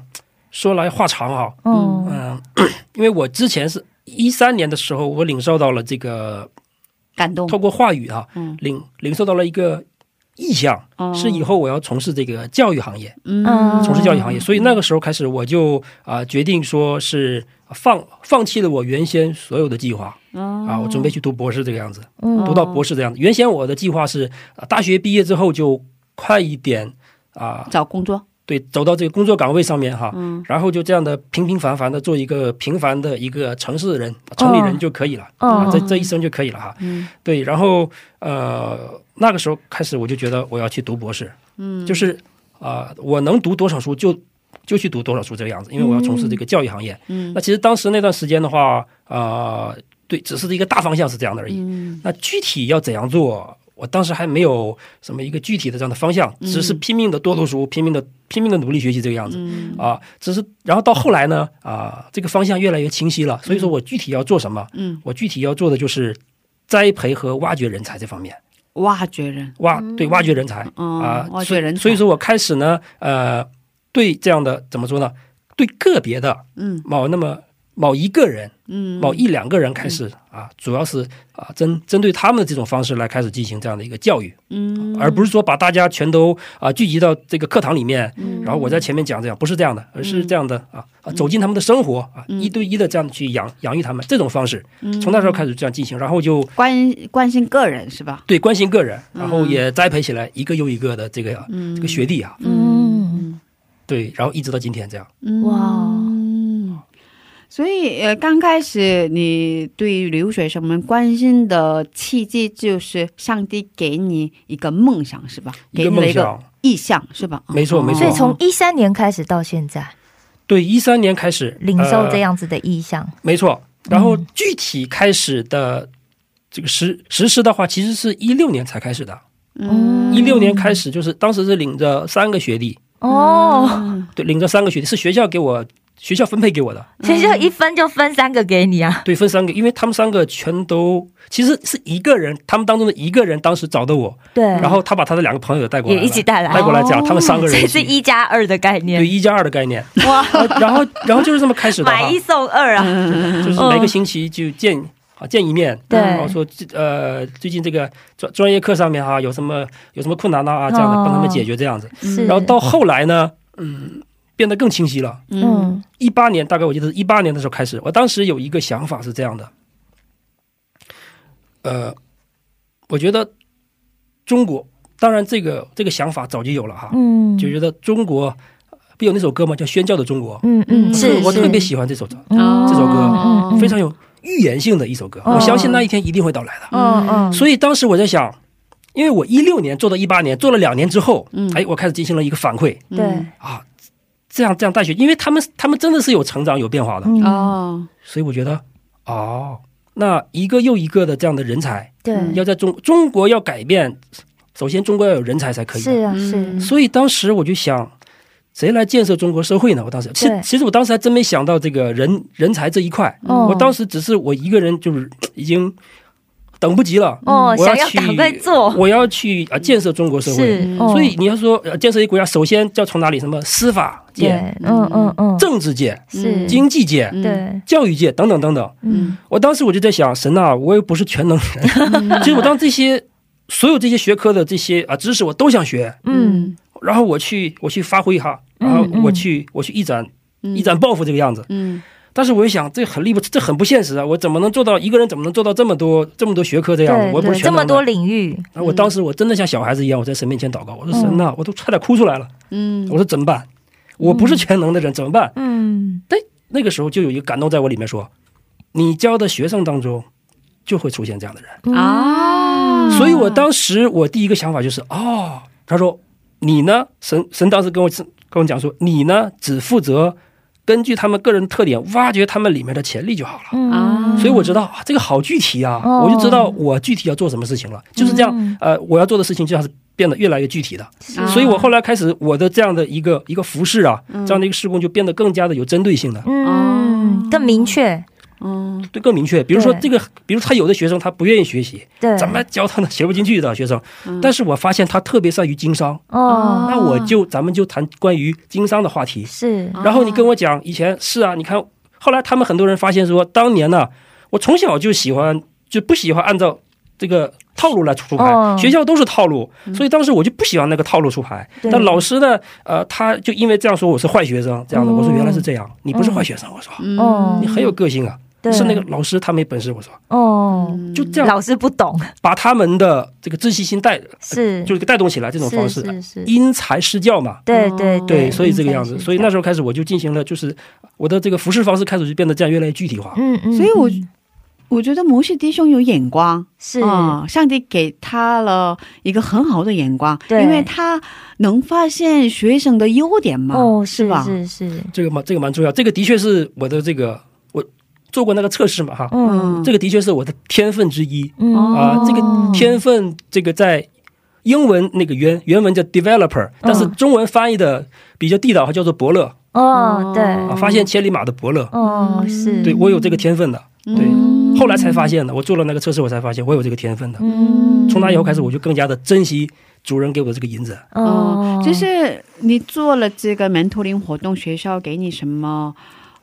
说来话长啊，嗯嗯、因为我之前是一三年的时候，我领受到了这个感动，透过话语啊，嗯。领领受到了一个意向，哦。是以后我要从事这个教育行业，嗯。从事教育行业，所以那个时候开始，我就啊、决定说是放放弃了我原先所有的计划哦。啊，我准备去读博士这个样子，嗯读到博士这样子。原先我的计划是啊大学毕业之后就快一点啊，找工作，对，走到这个工作岗位上面哈，嗯。然后就这样的平平凡凡的做一个平凡的一个城市人、城里人就可以了、啊，嗯这这一生就可以了哈。嗯。对，然后呃，那个时候开始我就觉得我要去读博士，嗯。就是啊、我能读多少书就就去读多少书这个样子，因为我要从事这个教育行业。嗯。那其实当时那段时间的话，啊，对，只是一个大方向是这样的而已。嗯。那具体要怎样做，我当时还没有什么一个具体的这样的方向，只是拼命的多读书，拼命的拼命的努力学习这个样子。嗯啊，只是然后到后来呢，啊，这个方向越来越清晰了。所以说我具体要做什么，嗯，我具体要做的就是栽培和挖掘人才这方面，挖掘人，挖对挖掘人才嗯啊，挖掘所以人才所以说我开始呢，呃，对这样的怎么说呢？对个别的嗯某那么某一个人、嗯。某一两个人开始啊，主要是啊针针对他们的这种方式来开始进行这样的一个教育，嗯。而不是说把大家全都啊聚集到这个课堂里面，嗯。然后我在前面讲这样，不是这样的，而是这样的啊啊走进他们的生活啊，嗯。一对一的这样去养养育他们这种方式，从那时候开始这样进行，然后就关关心个人是吧？对关心个人，然后嗯也栽培起来一个又一个的这个嗯。这个学弟啊，嗯。对，然后一直到今天这样。哇。嗯，所以呃，刚开始你对留学生们关心的契机，就是上帝给你一个梦想是吧？一个给你了一个梦想，意向是吧？哦没错没错。所以从一三年开始到现在，对，一三年开始领受这呃样子的意向，没错。然后具体开始的这个实实施的话，其实是一六年才开始的。嗯。一六年开始，就是当时是领着三个学弟，哦，嗯。对，领着三个学弟是学校给我学校分配给我的，学校一分就分三个给你啊，对，分三个，因为他们三个全都其实是一个人，他们当中的一个人当时找的我，对，然后他把他的两个朋友带过来也，一起带来，带过来讲，他们三个人这是一加二的概念。对，一加二的概念，哇，啊然后然后就是这么开始的买一，送二啊，就是每个星期就见啊见一面，对。然后说这呃最近这个专专业课上面哈有什么有什么困难啊啊这样的哦。帮他们解决这样子，然后到后来呢，嗯，变得更清晰了。嗯。嗯一八年大概我记得是一八年的时候开始，我当时有一个想法是这样的，呃，我觉得中国当然这个这个想法早就有了哈，嗯，就觉得中国不有那首歌吗？叫《宣教的中国》。嗯嗯是，是我特别喜欢这首歌，嗯这首歌非常有预言性的一首歌。哦。我相信那一天一定会到来的。嗯嗯，所以当时我在想，因为我一六年做到一八年，做了两年之后，嗯。哎，我开始进行了一个反馈。对，啊，这样这样带学，因为他们他们真的是有成长有变化的，嗯。哦，所以我觉得哦，那一个又一个的这样的人才，对，要在中中国要改变，首先中国要有人才才可以。是啊嗯。是，所以当时我就想，谁来建设中国社会呢？我当时其实其实我当时还真没想到这个人人才这一块，哦。我当时只是我一个人就是已经等不及了，哦，我去想要赶快做，我要去啊建设中国社会。哦所以你要说呃建设一个国家，首先要从哪里？什么司法界、嗯嗯嗯，政治界、是。经济界、教育界等等等等。嗯。我当时我就在想，神啊，我又不是全能人，其实我当这些所有这些学科的这些啊知识我都想学，嗯。然后我去我去发挥一下，然后我去我去一展一展抱负这个样子。嗯但是我一想，这很力不，这很不现实啊！我怎么能做到一个人怎么能做到这么多这么多学科这样我也不是全能的这么多领域，然后我当时我真的像小孩子一样，我在神面前祷告，我说神呐、我都差点哭出来了。嗯我说怎么办？我不是全能的人，怎么办？嗯那个时候就有一个感动在我里面说，你教的学生当中就会出现这样的人。啊，所以我当时我第一个想法就是，哦，他说你呢？神神当时跟我跟我讲说，你呢只负责根据他们个人特点挖掘他们里面的潜力就好了。嗯。啊。所以我知道啊，这个好具体啊，哦。我就知道我具体要做什么事情了。就是这样。嗯，呃，我要做的事情就像是变得越来越具体的。啊。所以我后来开始我的这样的一个一个服饰啊，这样的一个施工就变得更加的有针对性的。嗯，更明确，嗯，对更明确。比如说这个，比如他有的学生他不愿意学习，对，怎么教他呢？学不进去的学生。嗯但是我发现他特别善于经商，哦，那我就咱们就谈关于经商的话题。是然后你跟我讲，以前是啊，你看后来他们很多人发现说，当年呢，我从小就喜欢就不喜欢按照这个套路来出牌，哦学校都是套路，所以当时我就不喜欢那个套路出牌。对但老师呢，呃，他就因为这样说我是坏学生，这样的，哦我说原来是这样，你不是坏学生，我说哦你很有个性啊，对是那个老师他没本事，我说哦，就这样。老师不懂，把他们的这个自信心带是。就是带动起来这种方式，是是是，因材施教嘛。对对对，所以这个样子，所以那时候开始我就进行了，就是我的这个服饰方式开始就变得这样越来越具体化。嗯嗯，所以我嗯。我觉得摩西弟兄有眼光，是。啊、上帝给他了一个很好的眼光，对。因为他能发现学生的优点嘛，哦，是吧？是是，这个蛮这个蛮重要，这个的确是我的这个我做过那个测试嘛哈，嗯。这个的确是我的天分之一。嗯。啊、这个天分这个在英文那个原原文叫 developer，但是中文翻译的比较地道，叫做伯乐。哦，对，啊，发现千里马的伯乐，哦是，对我有这个天分的，对，嗯。后来才发现的，我做了那个测试，我才发现我有这个天分的，嗯，从那以后开始，我就更加的珍惜主人给我的这个银子。哦。哦，，就是你做了这个 mentoring 活动，学校给你什么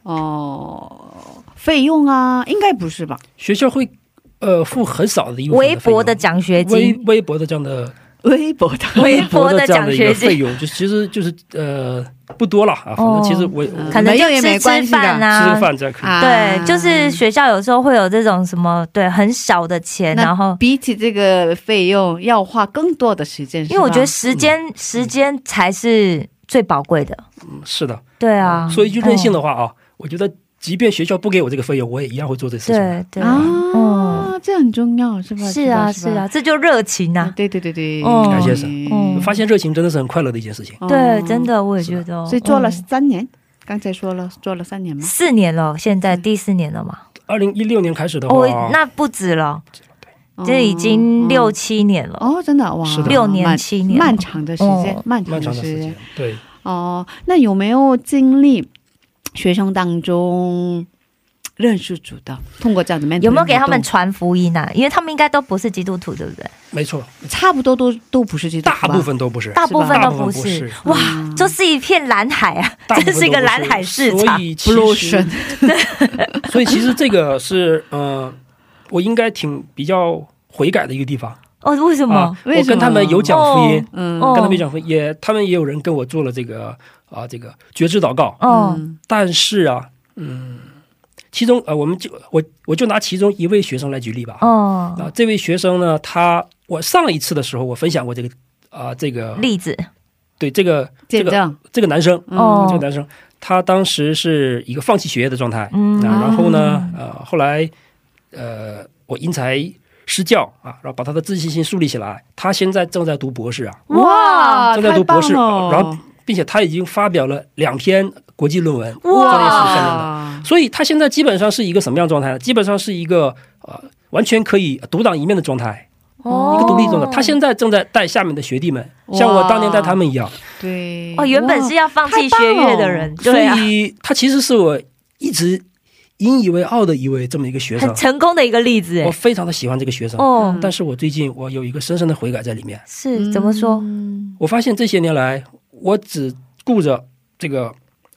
哦、费用啊？应该不是吧？学校会呃付很少的一部分微的费用薄的奖学金，微薄的这样的微薄的，微薄的这样的一奖学金，个费用，就其实就是呃不多了啊，反正其实我我可能就也吃没关系的吃饭吃啊个。饭这样可以。啊对，就是学校有时候会有这种什么，对，很少的钱，然后比起这个费用，要花更多的时间，因为我觉得时间时间才是最宝贵的。嗯是的，对啊，说一句任性的，的话啊，我觉得即便学校不给我这个费用，我也一样会做这事情。对对，啊，这很重要，是吧？是啊是啊，，这就热情呐。对对对对，谢神嗯发现热情真的是很快乐的一件事情。哦对，真的我也觉得哦。所以做了嗯三年，刚才说了做了三年吗？四年了，现在第四年了嘛？二零一六年开始的话，哦，那不止了，这已经六七年了。哦，真的哇，六年七年漫长的时间哦，漫长漫的时间长的时间。，对，哦，那有没有经历学生当中认识主的？通过这样的 mentoring 有没有给他们传福音啊？因为他们应该都不是基督徒，对不对？没错，差不多都都不是基督徒大部分都不是，大部分都不是是。哇，就是一片蓝海啊！这是一个蓝海市场。所以其 Blue 实 Ocean 所以其实这个是呃，我应该挺比较悔改的一个地方哦，为什么啊？。什么我跟他们有讲福音，嗯哦跟他们讲福音，也他们也有人跟我做了这个啊这个觉知祷告，哦，嗯但是啊，嗯，其中呃，我们就我我就拿其中一位学生来举例吧。哦，啊，这位学生呢，他我上一次的时候我分享过这个啊、这个例子。对这个这个这个男生，哦这个男生他当时是一个放弃学业的状态，嗯。啊，然后呢，呃，后来呃，我因材施教啊，然后把他的自信心树立起来。他现在正在读博士啊，哇，正在读博士，然后并且他已经发表了两篇国际论文，专业史上面的。哇，所以他现在基本上是一个什么样状态呢？基本上是一个呃完全可以独当一面的状态，哦一个独立状态。他现在正在带下面的学弟们，像我当年带他们一样。对哦，原本是要放弃学业的人，所以他其实是我一直引以为傲的一位这么一个学生很。成功的一个例子我哎。非常的喜欢这个学生，哦，但是我最近我有一个深深的悔改在里面。是怎么说？嗯我发现这些年来，我只顾着这个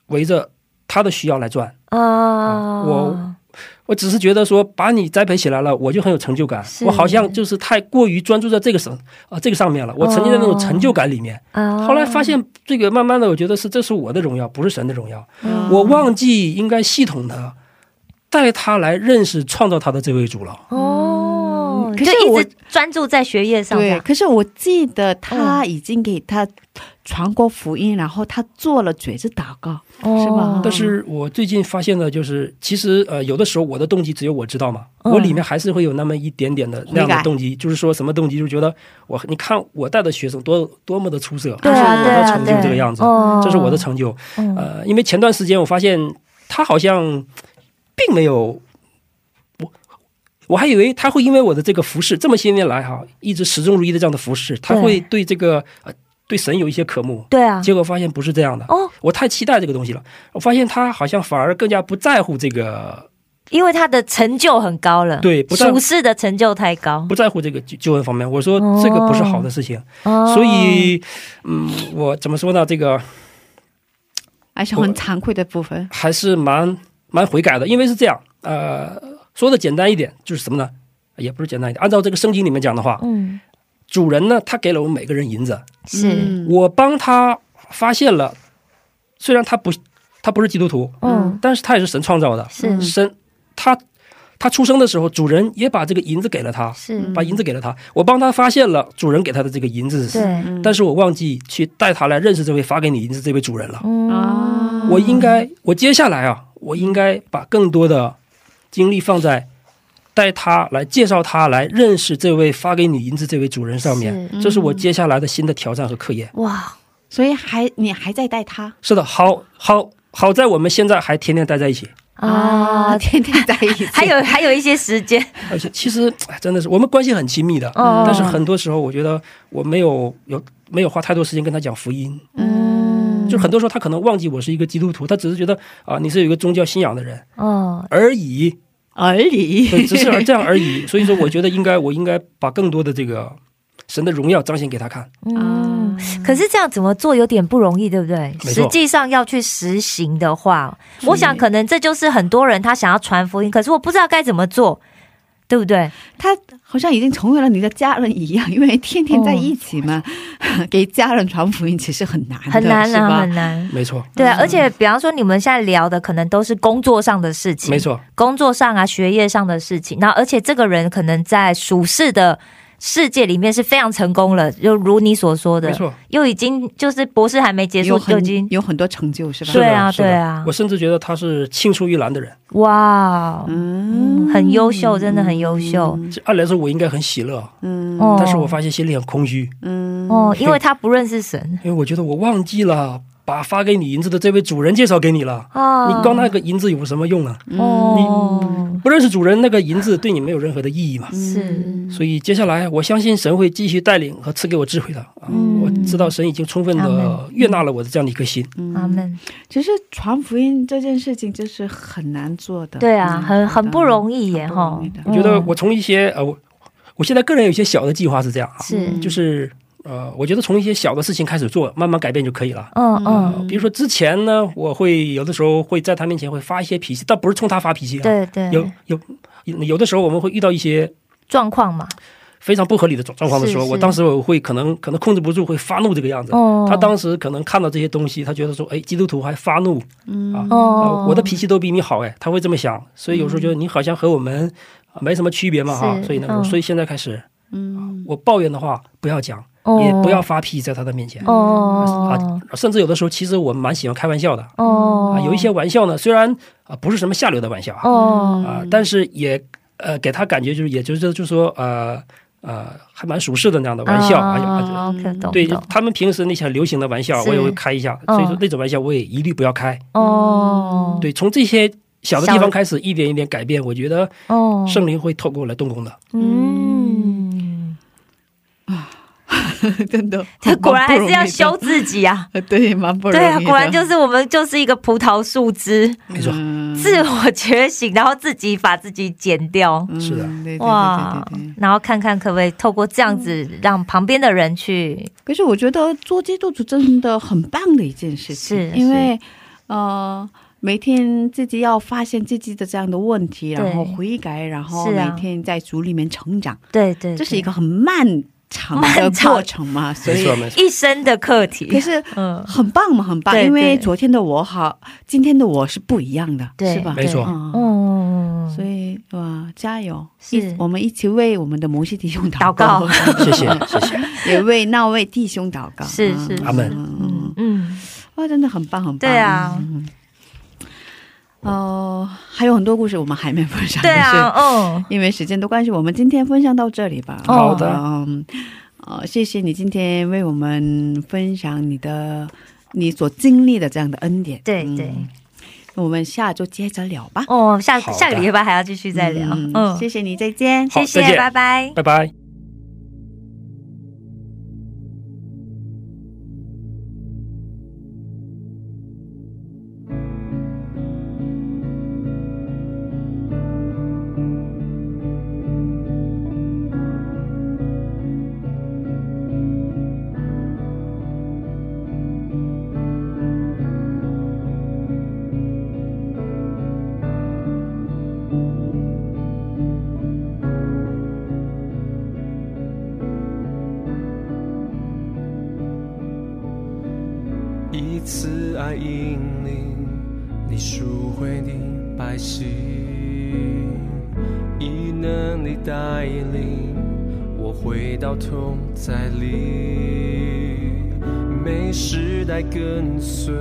围着他的需要来转，啊，我我只是觉得说把你栽培起来了，我就很有成就感。我好像就是太过于专注在这个上啊、这个上面了，我沉浸在那种成就感里面。啊后来发现这个慢慢的，我觉得是这是我的荣耀，不是神的荣耀。嗯我忘记应该系统的带他来认识创造他的这位主了。哦，嗯可是一直专注在学业上这对，可是我记得他已经给他传过福音，然后他做了觉知祷告，哦。是吧？但是我最近发现的就是，其实呃，有的时候我的动机只有我知道嘛，嗯。我里面还是会有那么一点点的那样的动机，就是说什么动机，就是觉得我你看我带的学生多多么的出色，对啊，对啊，这是我的成就这个样子，哦这是我的成就。嗯呃，因为前段时间我发现他好像并没有我。我还以为他会因为我的这个服饰这么些年来哈，一直始终如一的这样的服饰，他会对这个呃对神有一些渴慕。对啊，结果发现不是这样的，哦，我太期待这个东西了。我发现他好像反而更加不在乎这个因为他的成就很高了，对不但属世的成就太高，不在乎这个救救恩方面。我说这个不是好的事情，哦所以嗯，我怎么说呢？这个还是很惭愧的部分。还是蛮蛮悔改的，因为是这样，呃，说的简单一点就是什么呢？也不是简单一点，按照这个圣经里面讲的话，嗯，主人呢，他给了我们每个人银子，是，嗯。我帮他发现了，虽然他不他不是基督徒，嗯，但是他也是神创造的，是。神他他出生的时候，主人也把这个银子给了他，是，把银子给了他，我帮他发现了主人给他的这个银子，对，但是我忘记去带他来认识这位发给你银子这位主人了。嗯，啊。我应该，我接下来啊，我应该把更多的精力放在带他来介绍他来认识这位发给你银子这位主人上面，是这是我接下来的新的挑战和课业。哇，所以还你还在带他？是的，好好好在我们现在还天天待在一起，啊，天天在一起，还有还有一些时间，而且其实哎真的是我们关系很亲密的，哦。但是很多时候我觉得我没有有没有花太多时间跟他讲福音，嗯，就很多时候他可能忘记我是一个基督徒，他只是觉得啊、你是有一个宗教信仰的人哦，而已，而已，对，只是而这样而已。所以说，我觉得应该我应该把更多的这个神的荣耀彰显给他看。嗯，可是这样怎么做有点不容易，对不对？没错实际上要去实行的话，我想可能这就是很多人他想要传福音，可是我不知道该怎么做，对不对？他好像已经成为了你的家人一样，因为天天在一起嘛，给家人传福音其实很难，很难啊，很？难。没错，对啊，而且比方说你们现在聊的可能都是工作上的事情，没，错，工作上啊、学业上的事情。那而且这个人可能在属世的世界里面是非常成功了，就如你所说的没，错。又已经就是博士还没结束就已经有很多成就是吧？对啊对啊。我甚至觉得他是青出于蓝的人。哇，嗯嗯，很优秀，真的很优秀。这按理来说，我应该很喜乐，嗯。哦。但是我发现心里很空虚，嗯。哦，因为他不认识神。因为我觉得我忘记了把发给你银子的这位主人介绍给你了。啊你光那个银子有什么用呢？哦，你不认识主人，那个银子对你没有任何的意义嘛。是所以接下来，我相信神会继续带领和赐给我智慧的啊！嗯我知道神已经充分的悦纳了我的这样的一颗心。阿门。其实传福音这件事情就是很难做的，对啊，嗯很很不容易耶，哈。我觉得我从一些呃，我我现在个人有一些小的计划是这样啊，是，就是呃，我觉得从一些小的事情开始做，慢慢改变就可以了。嗯呃嗯，比如说之前呢，我会有的时候会在他面前会发一些脾气，但不是冲他发脾气啊。对对，有有有有的时候我们会遇到一些状况嘛，非常不合理的状状况的时候，我当时我会可能可能控制不住，会发怒这个样子。哦，他当时可能看到这些东西，他觉得说，哎，基督徒还发怒啊，哦。呃，我的脾气都比你好，哎，他会这么想，所以有时候觉得你好像和我们啊没什么区别嘛，哈，是所以呢，嗯。所以现在开始，嗯。我抱怨的话不要讲，哦也不要发脾气在他的面前。哦。啊，甚至有的时候，其实我蛮喜欢开玩笑的哦。啊，有一些玩笑呢，虽然啊不是什么下流的玩笑啊，哦。啊，但是也呃给他感觉就是，也就是就是说呃呃还蛮舒适的那样的玩笑啊。，OK，懂对他们平时那些流行的玩笑，我也会开一下，嗯所以说那种玩笑我也一律不要开。哦，对，从这些小的地方开始，一点一点改变，我觉得哦，圣灵会透过我来动工的。嗯，真的，这果然还是要修修，自己啊。对，蛮不容易。对啊，果然就是我们就是一个葡萄树枝，没错，嗯。自我觉醒，然后自己把自己剪掉。是的。嗯对对对哇对。对对。，然后看看可不可以透过这样子让旁边的人去，可是我觉得做基督徒真的很棒的一件事情，是因为呃，每天自己要发现自己的这样的问题，然后悔改，然后每天在组里面成长，对对，对这是一个很漫长的漫长过程嘛，所以。一生的课题。可是嗯，很棒嘛，很棒，对因为昨天的我好，今天的我是不一样的，对是吧？没错嗯，嗯，所以哇，加油！是一我们一起为我们的摩西弟兄祷祷告，谢谢，谢谢。也为那位弟兄祷告。是嗯是阿门嗯嗯嗯，哇，真的很棒，很棒。对啊嗯。哦、还有很多故事我们还没分享。对啊，嗯，因为时间的关系，我们今天分享到这里吧。哦好的嗯，呃，谢谢你今天为我们分享你的你所经历的这样的恩典。对对对，我们下周接着聊吧。哦，下下个礼拜还要继续再聊。嗯嗯，谢谢你，再见。谢谢拜拜。拜拜。以慈爱引领你赎回你百姓，以能力带领我回到同在里，每时代跟随，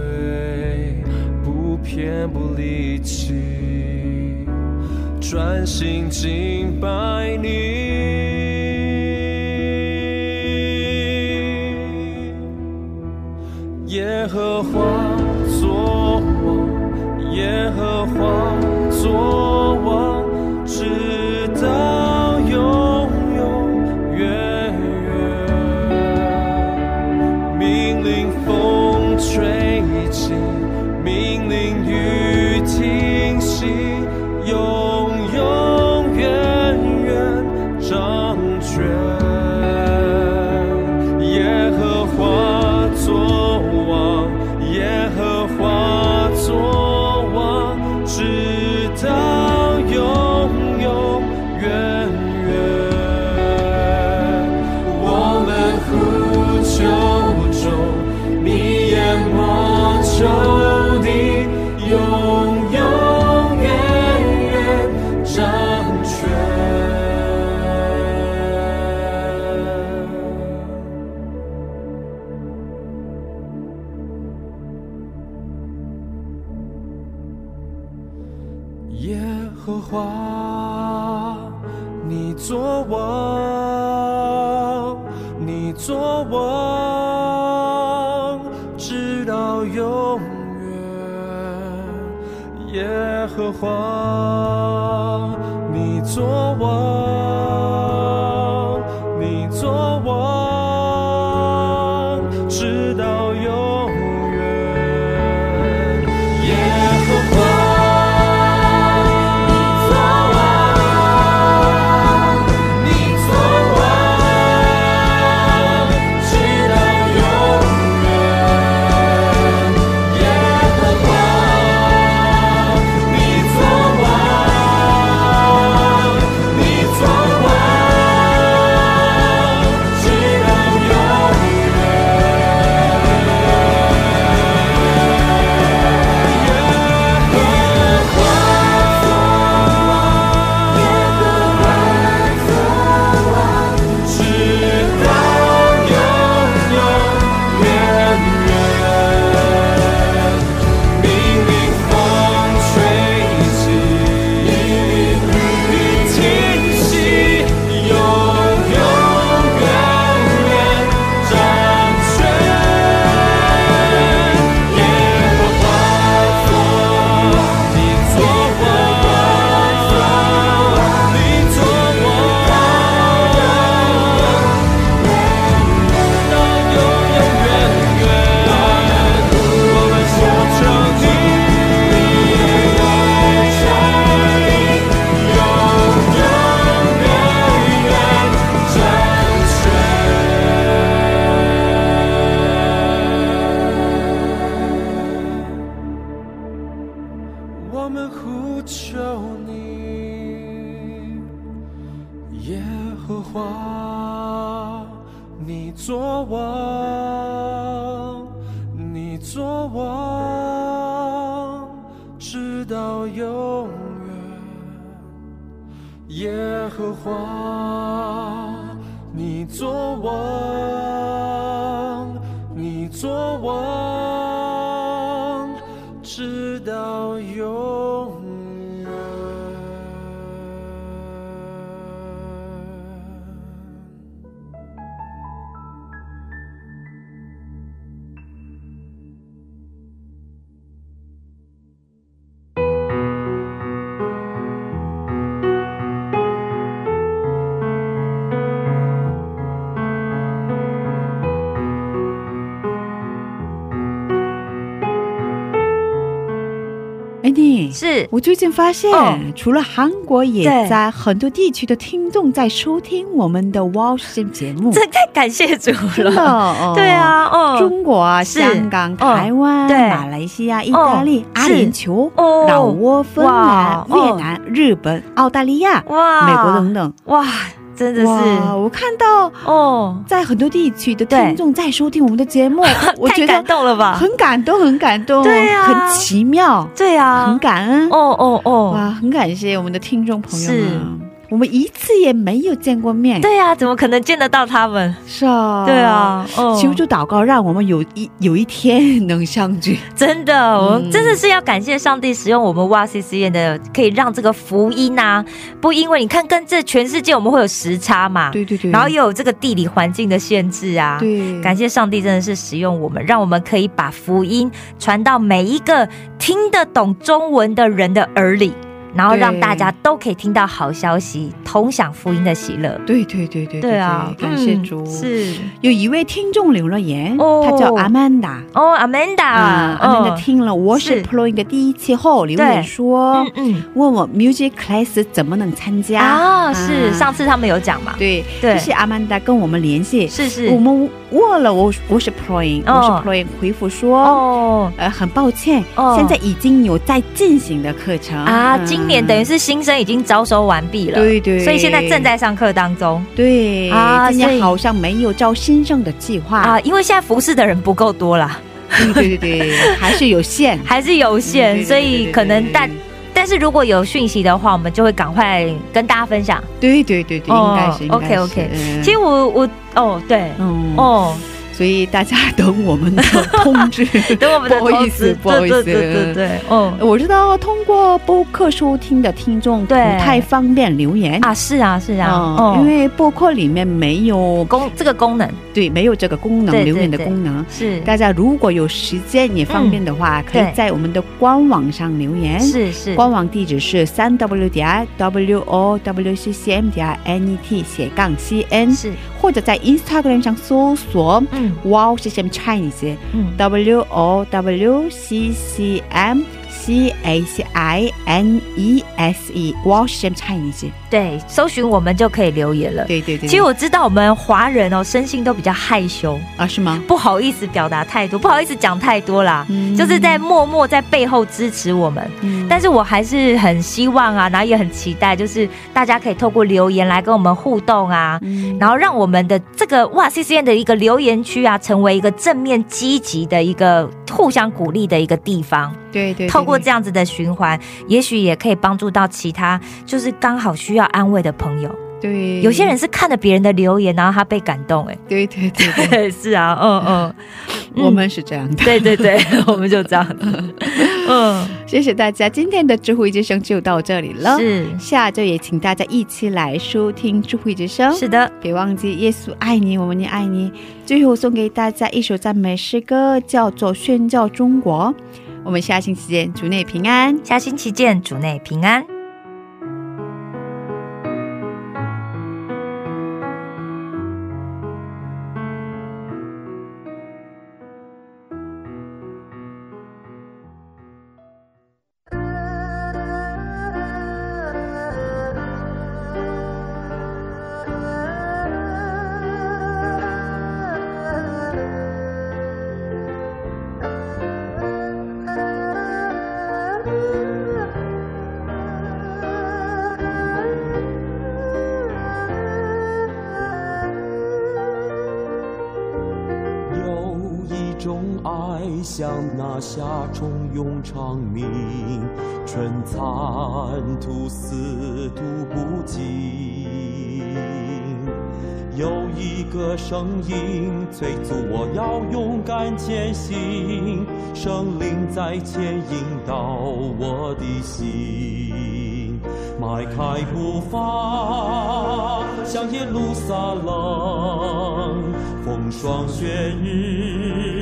不偏不离弃，专心敬拜你。耶和华作王，耶和华作花。我最近发现，嗯除了韩国，也在很多地区的听众在收听我们的 Wow 节目。这太感谢主，了。哦。对，啊，嗯，中国啊、香港、嗯台湾、马来西亚、意大利、是。阿联酋、哦。老挝、芬兰、越南、日本、澳大利亚、哇，美国等等。哇，真的哇，是我看到哦，在很多地区的听众在收听我们的节目，我太觉得感动了吧？很感动，很感动，对啊。很奇妙，对啊。很，感恩。哦哦哦，哇，很感谢我们的听众朋友是。们，我们一次也没有见过面，对啊，怎么可能见得到他们？是啊，对，啊，哦，求主祷告，让我们有一有一天能相聚。真的，我们真的是要感谢上帝使用我们哇 C C N 的，可以让这个福音啊，不因为你看跟这全世界我们会有时差嘛，对对对，然后又有这个地理环境的限制啊，对，感谢上帝真的是使用我们，让我们可以把福音传到每一个听得懂中文的人的耳里，然后对让大家都可以听到好消息，同享福音的喜乐。对对对对对啊，感谢嗯主。是。有一位听众留了言，哦。他叫阿曼达。哦，Amanda，啊，阿曼达听了我是是 Ploing 的第一期后留言说嗯，嗯。问我 music class 怎么能参加？啊，是啊。上次他们有讲嘛？对，对。这是阿曼达跟我们联系，是是。我们问了我我是 Ploing，我哦是 Ploing 回复说，哦。呃，很抱歉，哦。现在已经有在进行的课程。啊，嗯今年等于是新生已经招收完毕了，对对。所以现在正在上课当中。对啊今年好像没有招新生的计划。啊，因为现在服侍的人不够多啦，对对对对，还是有限，还是有限，所以可能但对但是如果有讯息的话，我们就会赶快跟大家分享。对对对对，应该是 OK OK，嗯其实我我哦对嗯。哦，所以大家等我们的通知。等我们的不好意思，不好意思。对对对对对，哦我知道通过播客收听的听众不太方便留言。啊是啊是啊，嗯嗯。因为播客里面没有功这个功能。对没有这个功能留言的功能。是。大家如果有时间也方便的话，可以在我们的官网上留言。是是。官网地址是三 w 点 w o w c c m 点 n e t 斜杠 c n，是。或者在 Instagram 上搜索嗯 Wow CCM Chinese 嗯 W O W C C M C C I N E S E Wow CCM Chinese。对，搜寻我们就可以留言了。对对对，其实我知道我们华人哦，生性都比较害羞，啊是吗？不好意思表达太多，不好意思讲太多啦，嗯就是在默默在背后支持我们。嗯但是我还是很希望啊，然后也很期待，就是大家可以透过留言来跟我们互动啊，嗯然后让我们的这个哇 C C N 的一个留言区啊，成为一个正面积极的一个互相鼓励的一个地方。对对，透过这样子的循环，也许也可以帮助到其他就是刚好需要安慰的朋友。对有些人是看了别人的留言，然后他被感动，哎，对对对对，是啊，嗯嗯，嗯 我们是这样的。对对对，我们就这样，嗯，谢谢大家，今天的智慧之声就到这里了。是下周也请大家一起来收听智慧之声。是的，别忘记耶稣爱你，我们也爱你。最后送给大家一首赞美诗歌，叫做《宣教中国》。我们下星期见，主内平安。下星期见，主内平安。像那夏虫涌长鸣，春蚕吐丝吐不尽。有一个声音催促我要勇敢前行，圣灵在牵引导我的心，迈开步伐向耶路撒冷，风霜雪日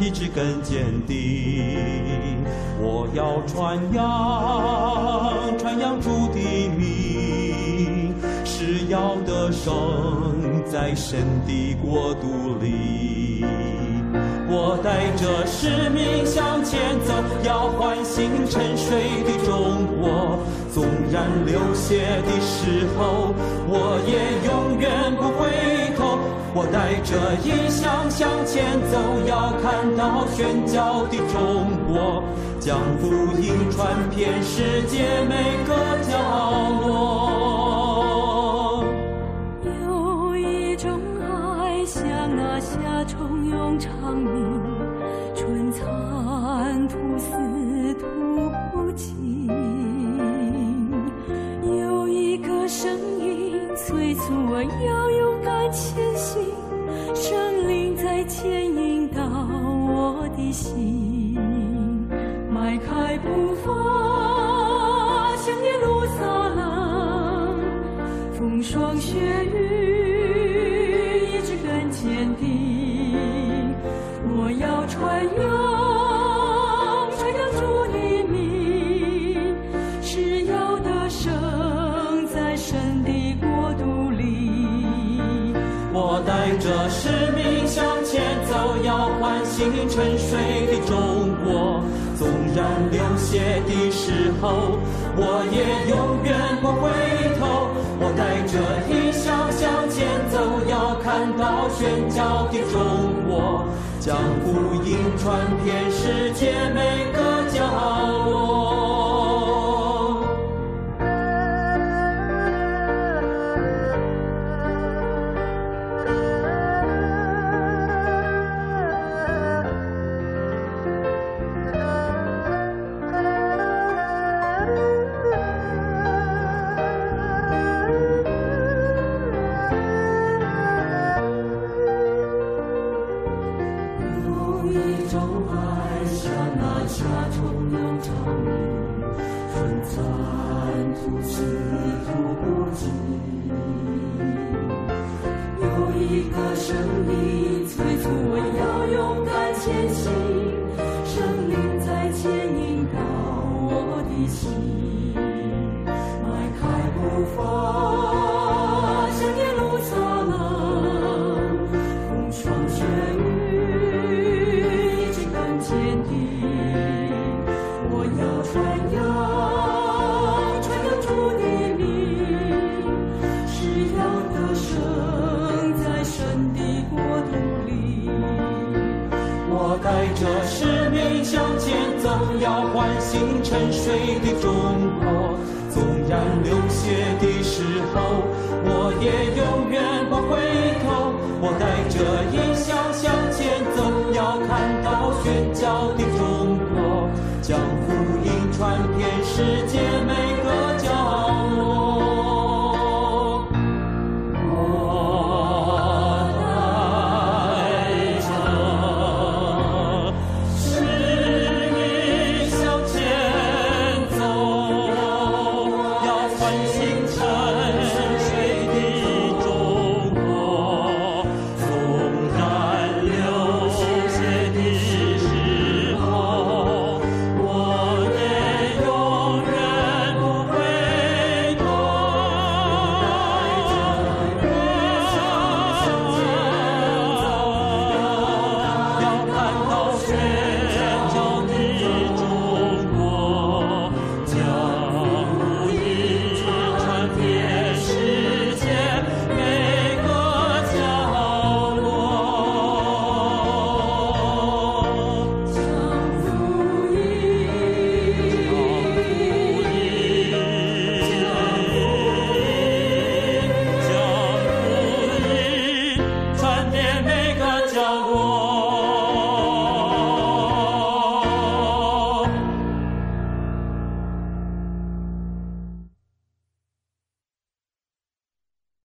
一直更坚定。我要传扬传扬主的名，是要得胜在神的国度里。我带着使命向前走，要唤醒沉睡的中国。纵然流血的时候，我也永远不会。我带着异乡向前走，要看到宣教的中国，将福音传遍世界每个角落。有一种爱像那夏虫永长鸣，春蚕吐丝吐不尽。有一个声音催促我要。前行，神灵在牵引到我的心，迈开步伐，向耶路撒冷，风霜雪雨沉睡的中国。纵然流血的时候，我也永远不回头。我带着异象向前走，要看到喧嚣的中国，将福音传遍世界每个角落。三途四途不寂有一个声音催促我要勇敢前行生命在牵引着我的心沉睡的中国。纵然流血的时候，我也永远不回头。我带着一笑向前走，要看到喧嚣的中国，将福音传遍世界每